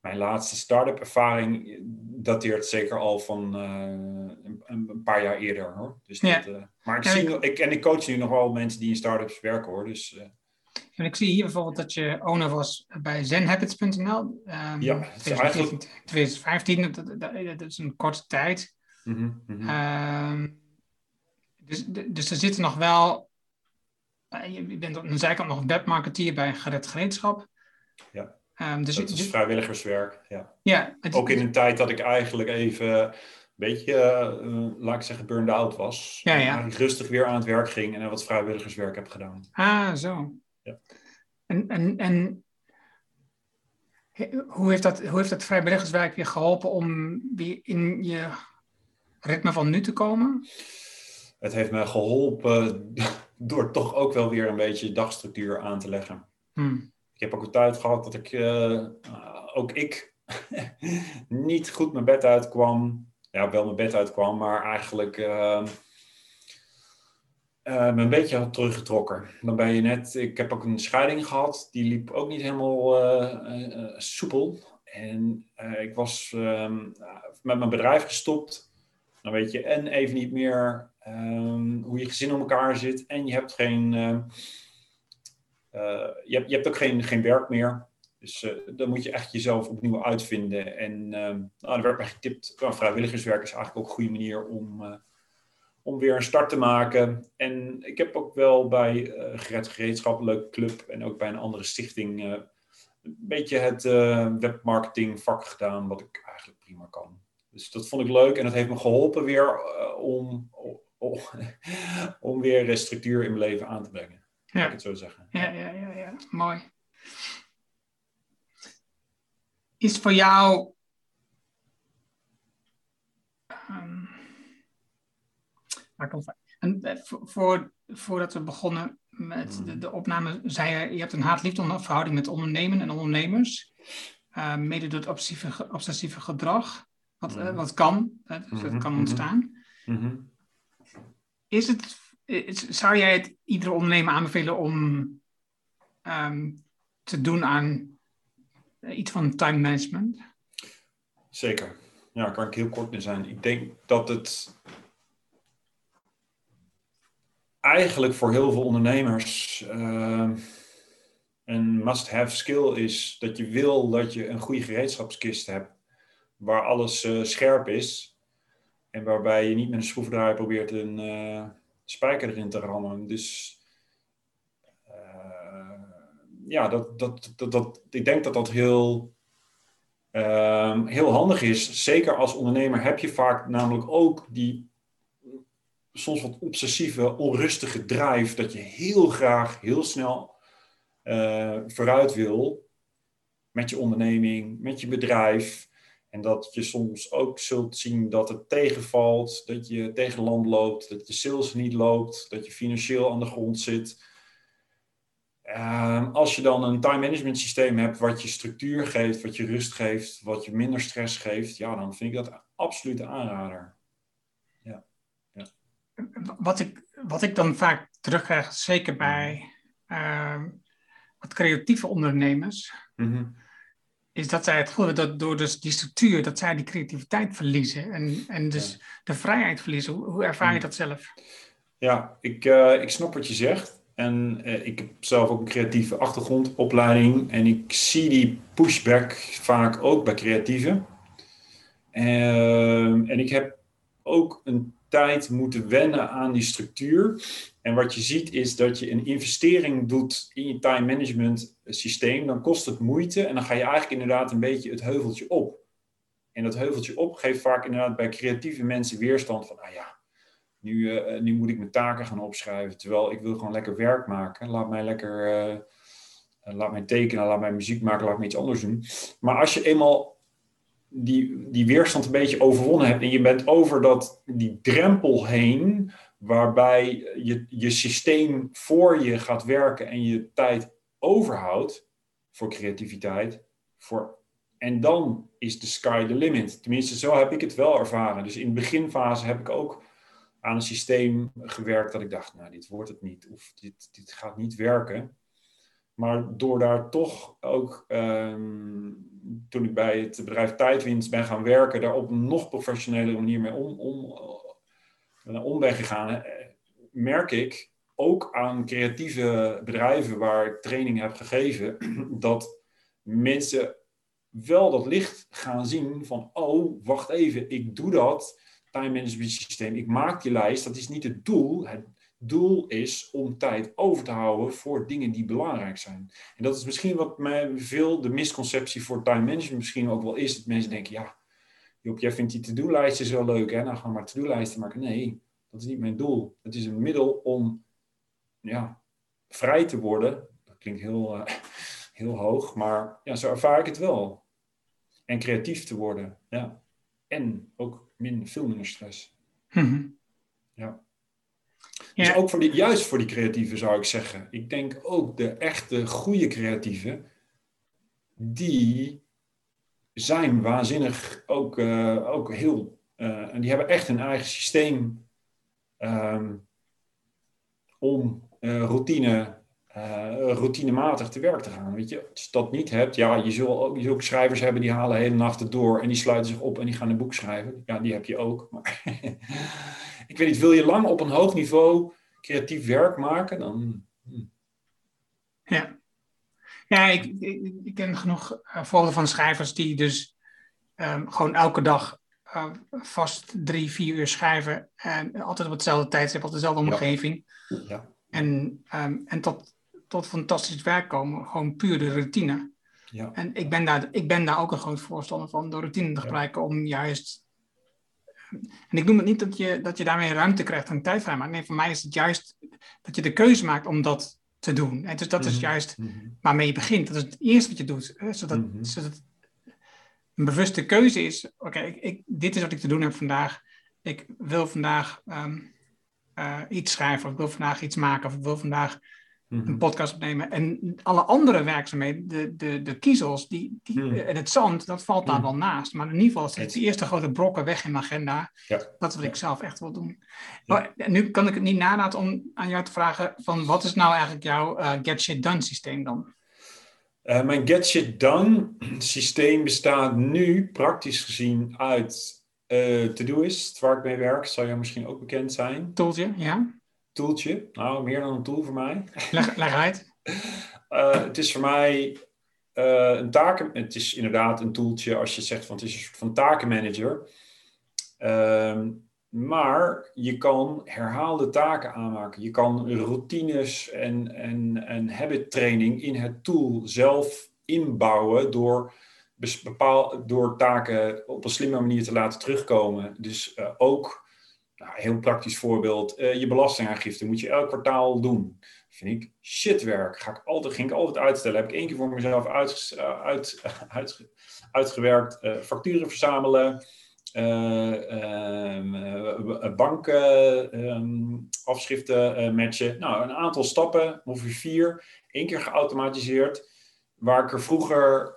mijn laatste start-up ervaring dateert zeker al van een, een paar jaar eerder hoor. Dus Ja. dat, maar ik Ja, zie, ik- en ik coach nu nog wel mensen die in start-ups werken hoor. Dus En ik zie hier bijvoorbeeld dat je owner was bij zenhabits.nl. ehm, Ja, het is 2014, eigenlijk- 2015, dat, dat, dat is een korte tijd. mhm, mhm. Ehm, dus, dus er zitten nog wel. eh, Je bent aan de zijkant nog webmarketeer bij Gered Gereedschap. Ja. Ehm, dus dat is vrijwilligerswerk. Ja. ja, het- Ook in een tijd dat ik eigenlijk even een beetje, eh, laat ik zeggen, burned out was. Ja, ja. En rustig weer aan het werk ging en wat vrijwilligerswerk heb gedaan. Ah, zo. Ja. En, en, en hoe, heeft dat, hoe heeft dat vrijwilligerswerk weer geholpen om weer in je ritme van nu te komen? Het heeft me geholpen door toch ook wel weer een beetje dagstructuur aan te leggen. Hm. Ik heb ook een tijd gehad dat ik, eh, eh, ook ik, niet goed mijn bed uitkwam. Ja, wel mijn bed uitkwam, maar eigenlijk eh, eh, me een beetje had teruggetrokken. Dan ben je net, ik heb ook een scheiding gehad, die liep ook niet helemaal eh, eh, soepel. En ik was ehm, met mijn bedrijf gestopt. Dan weet je en even niet meer ehm, hoe je gezin in elkaar zit. En je hebt geen, ehm, eh, je, hebt, je hebt ook geen, geen werk meer. Dus dan moet je echt jezelf opnieuw uitvinden. En nou, er werd mij getipt, uh, vrijwilligerswerk is eigenlijk ook een goede manier om, om weer een start te maken. En ik heb ook wel bij Gered Gereedschap, een leuke club, en ook bij een andere stichting, eh, een beetje het eh, webmarketing vak gedaan, wat ik eigenlijk prima kan. Dus dat vond ik leuk en dat heeft me geholpen weer om, om, om weer structuur in mijn leven aan te brengen. Ja. ik het zo zeggen. Ja, ja, ja, ja, mooi. Is voor jou. En, eh, voor, voor, voordat we begonnen met de, de opname, zei je: je hebt een haat-liefde verhouding met ondernemen en ondernemers. eh, mede door het obsessieve, obsessieve gedrag. Wat, eh, Mhm. wat kan, dus dat kan mhm. ontstaan. Is het, is- zou jij het iedere ondernemer aanbevelen om ehm, te doen aan iets van time management? Zeker. Ja, daar kan ik heel kort in zijn. Ik denk dat het eigenlijk voor heel veel ondernemers eh, een must-have skill is dat je wil dat je een goede gereedschapskist hebt waar alles eh, scherp is en waarbij je niet met een schroevendraaier probeert een eh, spijker erin te rammen. Dus eh, ja, dat, dat, dat, dat, ik denk dat dat heel Ehm, heel handig is. Zeker als ondernemer heb je vaak namelijk ook die soms wat obsessieve, onrustige drive dat je heel graag, heel snel eh, vooruit wil met je onderneming, met je bedrijf. En dat je soms ook zult zien dat het tegenvalt, dat je tegen land loopt, dat je sales niet loopt, dat je financieel aan de grond zit. Ehm, als je dan een time management systeem hebt wat je structuur geeft, wat je rust geeft, wat je minder stress geeft, ja, dan vind ik dat absoluut aanrader. Wat ik, wat ik dan vaak terugkrijg, zeker bij ehm, wat creatieve ondernemers, Mhm. is dat zij het gevoel hebben dat door dus die structuur, dat zij die creativiteit verliezen en, en dus Ja. de vrijheid verliezen. Hoe, hoe ervaar je Mhm. dat zelf? Ja, ik, eh, ik snap wat je zegt. En eh, ik heb zelf ook een creatieve achtergrondopleiding. En ik zie die pushback vaak ook bij creatieven. Ehm, en ik heb ook een tijd moeten wennen aan die structuur. En wat je ziet is dat je een investering doet in je time management systeem. Dan kost het moeite en dan ga je eigenlijk inderdaad een beetje het heuveltje op. En dat heuveltje op geeft vaak inderdaad bij creatieve mensen weerstand van, ah ja, nu, uh, nu moet ik mijn taken gaan opschrijven. Terwijl ik wil gewoon lekker werk maken. Laat mij lekker, uh, laat mij tekenen, laat mij muziek maken, laat me iets anders doen. Maar als je eenmaal die, die weerstand een beetje overwonnen hebt en je bent over dat, die drempel heen, waarbij je, je systeem voor je gaat werken en je tijd overhoudt voor creativiteit, voor en dan is de sky the limit. Tenminste, zo heb ik het wel ervaren. Dus in de beginfase heb ik ook aan een systeem gewerkt dat ik dacht, nou, dit wordt het niet. Of dit, dit gaat niet werken. Maar door daar toch ook, ehm, toen ik bij het bedrijf Tijdwinst ben gaan werken, daar op een nog professionele manier mee om, om, uh, om ben gegaan, eh, merk ik ook aan creatieve bedrijven waar ik training heb gegeven, dat mensen wel dat licht gaan zien van, oh, wacht even, ik doe dat time management systeem, ik maak die lijst, dat is niet het doel. Doel is om tijd over te houden voor dingen die belangrijk zijn. En dat is misschien wat mij veel de misconceptie voor time management misschien ook wel is, dat mensen denken, ja, Job, jij vindt die to-do-lijstjes wel leuk, hè? Nou, gaan we maar to-do-lijsten maken. Nee, dat is niet mijn doel. Het is een middel om ja, vrij te worden. Dat klinkt heel, uh, heel hoog, maar ja, zo ervaar ik het wel en creatief te worden. Ja. En ook min, veel minder stress. Mhm. Ja. Dus ook voor die, juist voor die creatieven zou ik zeggen. Ik denk ook de echte goede creatieven, die zijn waanzinnig ook, uh, ook heel. Uh, en die hebben echt een eigen systeem um, om uh, routine uh, routinematig te werk te gaan. Weet je, als je dat niet hebt, ja, je zult, ook, je zult ook schrijvers hebben die halen hele nachten door en die sluiten zich op en die gaan een boek schrijven. Ja, die heb je ook. Maar ik weet niet, wil je lang op een hoog niveau creatief werk maken, dan. Hm. Ja, ja ik, ik, ik, ken genoeg voorbeelden van schrijvers die dus um, gewoon elke dag uh, vast drie, vier uur schrijven en altijd op hetzelfde tijdstip, op dezelfde omgeving. Ja. ja. En, um, en tot tot fantastisch werk komen. Gewoon puur de routine. Ja. En ik ben, daar, ik ben daar ook een groot voorstander van, de routine te gebruiken om juist. En ik noem het niet dat je, dat je daarmee ruimte krijgt en tijd vrij maakt. Nee, voor mij is het juist dat je de keuze maakt om dat te doen. En dus dat is Mhm. juist Mhm. waarmee je begint. Dat is het eerste wat je doet. Hè? Zodat, Mhm. zodat een bewuste keuze is: oké, ik, ik, dit is wat ik te doen heb vandaag. Ik wil vandaag ehm, eh, iets schrijven, of ik wil vandaag iets maken, of ik wil vandaag. Een podcast opnemen. En alle andere werkzaamheden, de, de, de kiezels die, die, Hmm. en het zand, dat valt daar Hmm. wel naast. Maar in ieder geval zit de eerste grote brokken weg in mijn agenda. Ja. Dat is wat ik zelf echt wil doen. Ja. Maar, en nu kan ik het niet nalaten om aan jou te vragen van wat is nou eigenlijk jouw eh, get shit done systeem dan? Eh, mijn Get Shit Done systeem bestaat nu praktisch gezien uit uh, Todoist, waar ik mee werk. Zal jou misschien ook bekend zijn. Toeltje, ja? Tooltje. Nou, meer dan een tool voor mij. Leg, leg uit. Uh, het is voor mij uh, een taken... Het is inderdaad een tooltje als je zegt van het is een soort van takenmanager. Uh, maar je kan herhaalde taken aanmaken. Je kan routines en, en, en habit training in het tool zelf inbouwen door, bepaal, door taken op een slimme manier te laten terugkomen. Dus uh, ook, nou, heel praktisch voorbeeld, uh, je belastingaangifte moet je elk kwartaal doen. Vind ik shitwerk. Ga ik altijd, ging ik altijd uitstellen. Heb ik één keer voor mezelf uit, uit, uit, uitgewerkt. Uh, facturen verzamelen. Uh, bankafschriften um, matchen. Nou, een aantal stappen, ongeveer vier. Eén keer geautomatiseerd. Waar ik er vroeger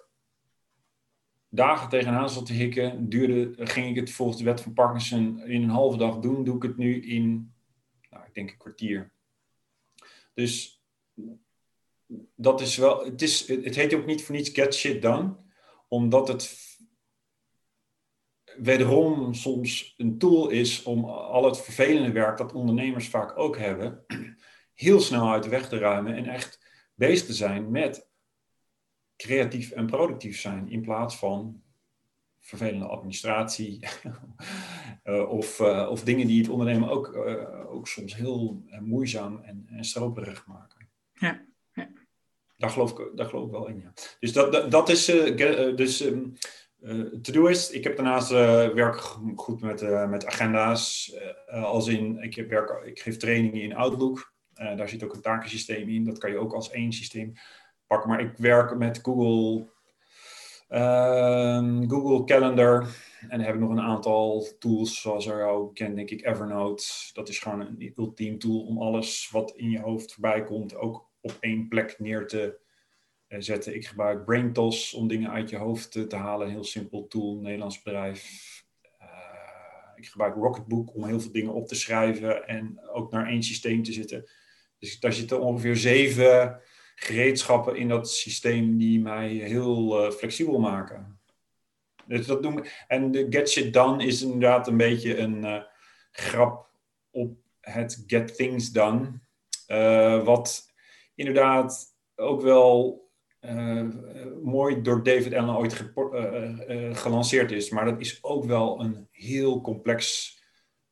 dagen tegenaan zat te hikken, duurde, ging ik het volgens de wet van Parkinson in een halve dag doen. Doe ik het nu in, nou, ik denk een kwartier. Dus dat is wel, het, is, het heet ook niet voor niets get shit done, omdat het wederom soms een tool is om al het vervelende werk dat ondernemers vaak ook hebben, heel snel uit de weg te ruimen en echt bezig te zijn met creatief en productief zijn in plaats van vervelende administratie uh, of, uh, of dingen die het ondernemen ook, uh, ook soms heel moeizaam en, en stroperig maken. Ja. ja. Daar, geloof ik, daar geloof ik wel in, ja. Dus dat, dat, dat is, dus um, to-doist. Ik heb daarnaast werk goed met, met agenda's. als in, ik, heb werk, ik geef trainingen in Outlook. daar zit ook een takensysteem in. Dat kan je ook als één systeem pakken. Maar ik werk met Google Ehm, Google Calendar. En heb ik nog een aantal tools, zoals er ook kent, denk ik, Evernote. Dat is gewoon een ultiem tool om alles wat in je hoofd voorbij komt, ook op één plek neer te uh, zetten. Ik gebruik BrainTos om dingen uit je hoofd te, halen. Een heel simpel tool, Nederlands bedrijf. Uh, ik gebruik Rocketbook om heel veel dingen op te schrijven en ook naar één systeem te zitten. Dus daar zitten ongeveer zeven gereedschappen in dat systeem die mij heel uh, flexibel maken. Dus dat we. En de Get Shit Done is inderdaad een beetje een uh, grap op het Get Things Done. Uh, wat inderdaad ook wel mooi door David Allen ooit gelanceerd is. Maar dat is ook wel een heel complex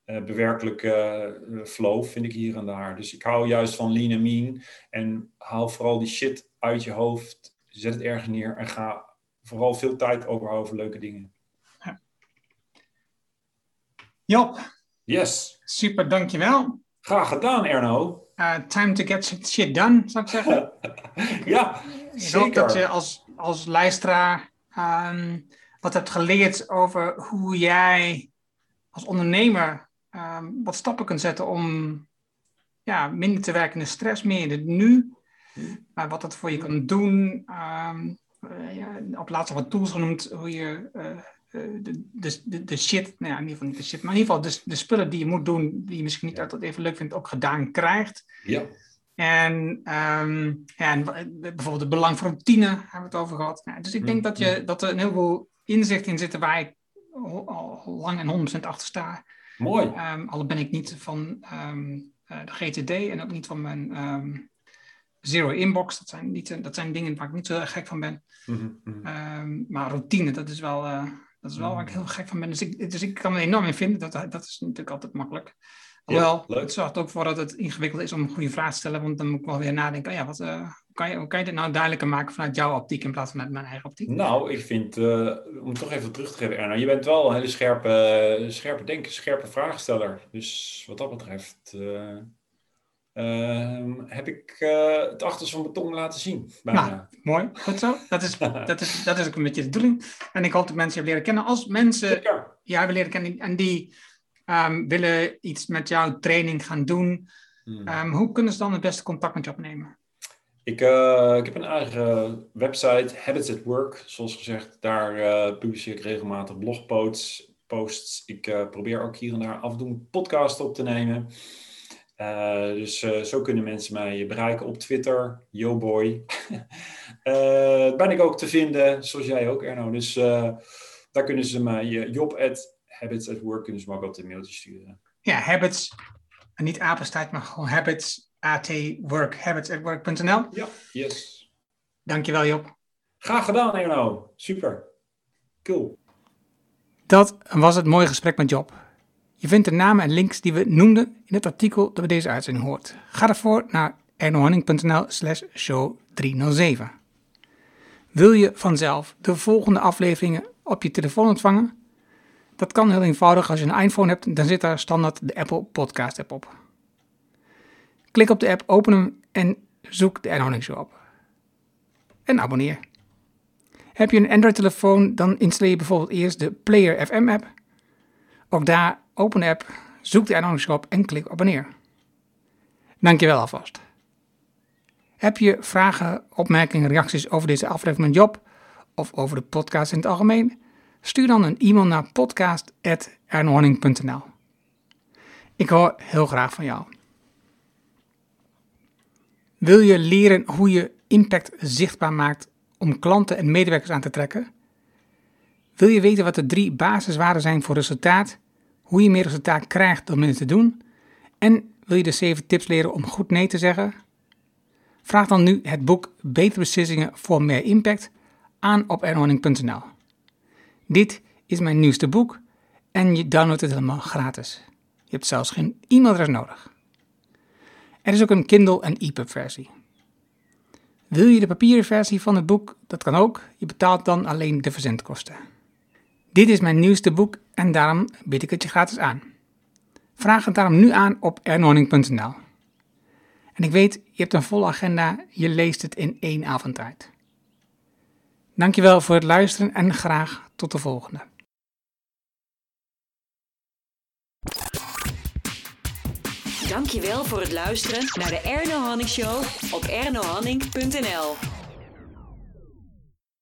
uh, bewerkelijke uh, flow vind ik hier en daar. Dus ik hou juist van lean en mean. En haal vooral die shit uit je hoofd. Zet het ergens neer en ga vooral veel tijd overhouden over leuke dingen. Ja. Job. Yes. Super, dankjewel. Graag gedaan, Erno. Uh, time to get shit done, zou ik zeggen. ja, ik zeker. hoop dat je als, als luisteraar um, wat hebt geleerd over hoe jij als ondernemer Ehm, wat stappen kunt zetten om ja, minder te werken in de stress, meer in het nu. Maar wat dat voor je kan doen. Um, uh, ja, op laatst wat tools genoemd, hoe je uh, de, de, de, shit, nou ja, in ieder geval niet de shit, maar in ieder geval de, de spullen die je moet doen, die je misschien niet altijd even leuk vindt, ook gedaan krijgt. Ja. En, um, ja, en bijvoorbeeld het belang van routine hebben we het over gehad. Ja, dus ik denk dat, je, dat er een heleboel inzichten in zitten waar ik al lang en 100% achter sta. Mooi. Um, al ben ik niet van um, uh, de GTD en ook niet van mijn um, Zero Inbox. Dat zijn, niet, dat zijn dingen waar ik niet zo gek van ben. Mm -hmm. maar routine, dat is wel, uh, dat is wel waar ik heel gek van ben. Dus ik, dus ik kan er enorm in vinden. Dat, dat is natuurlijk altijd makkelijk. Wel, ja, het zorgt ook voor dat het ingewikkeld is om een goede vraag te stellen. Want dan moet ik wel weer nadenken. Oh ja, wat, uh, kan je, kan je dit nou duidelijker maken vanuit jouw optiek in plaats van uit mijn eigen optiek? Nou, ik vind, uh, om het toch even terug te geven, Erna, je bent wel een hele scherpe, scherpe denker, scherpe vraagsteller. Dus wat dat betreft uh, uh, heb ik het achterste van mijn tong laten zien. Bijna. Nou, mooi, goed zo. Dat is, dat, is, dat is ook een beetje de bedoeling. En ik hoop dat mensen je leren kennen. Als mensen jou hebben leren kennen en die um, willen iets met jouw training gaan doen, hmm. um, hoe kunnen ze dan het beste contact met je opnemen? Ik, uh, ik heb een eigen website, Habits at Work, zoals gezegd. Daar uh, publiceer ik regelmatig blogposts. Posts. Ik uh, probeer ook hier en daar af en toe een podcast op te nemen. dus zo kunnen mensen mij bereiken op Twitter, YoBoy. ben ik ook te vinden, zoals jij ook, Erno. Dus daar kunnen ze mij, job at habits at work, kunnen ze me ook altijd een mailtje sturen. Ja, habits, niet apenstaart, maar gewoon habits atwork, habitsatwork.nl. Ja, yes. Dankjewel Job. Graag gedaan Erno. Super. Cool. Dat was het mooie gesprek met Job. Je vindt de namen en links die we noemden in het artikel dat we deze uitzending hoort. Ga ervoor naar ernohanning.nl slash show 307. Wil je vanzelf de volgende afleveringen op je telefoon ontvangen? Dat kan heel eenvoudig. Als je een iPhone hebt, dan zit daar standaard de Apple Podcast app op. Klik op de app, open hem en zoek de Ernoning Show op. En abonneer. Heb je een Android-telefoon, dan installeer je bijvoorbeeld eerst de Player FM app. Ook daar, open de app, zoek de Ernoning Show op en klik abonneer. Dankjewel alvast. Heb je vragen, opmerkingen, reacties over deze aflevering met Job of over de podcast in het algemeen? Stuur dan een e-mail naar podcast.ernwarning.nl. Ik hoor heel graag van jou. Wil je leren hoe je impact zichtbaar maakt om klanten en medewerkers aan te trekken? Wil je weten wat de drie basiswaarden zijn voor resultaat, hoe je meer resultaat krijgt door minder te doen? En Wil je de 7 tips leren om goed nee te zeggen? Vraag dan nu het boek Betere beslissingen voor meer impact aan op ernoning.nl. Dit is mijn nieuwste boek en je downloadt het helemaal gratis. Je hebt zelfs geen e-mailadres nodig. Er is ook een Kindle en EPUB versie. Wil je de papieren versie van het boek? Dat kan ook. Je betaalt dan alleen de verzendkosten. Dit is mijn nieuwste boek en daarom bied ik het je gratis aan. Vraag het daarom nu aan op ernorning.nl. En ik weet, je hebt een volle agenda, je leest het in één avond tijd. Dankjewel voor het luisteren en graag tot de volgende. Dankjewel voor het luisteren naar de Erno Hanning Show op ernohanning.nl.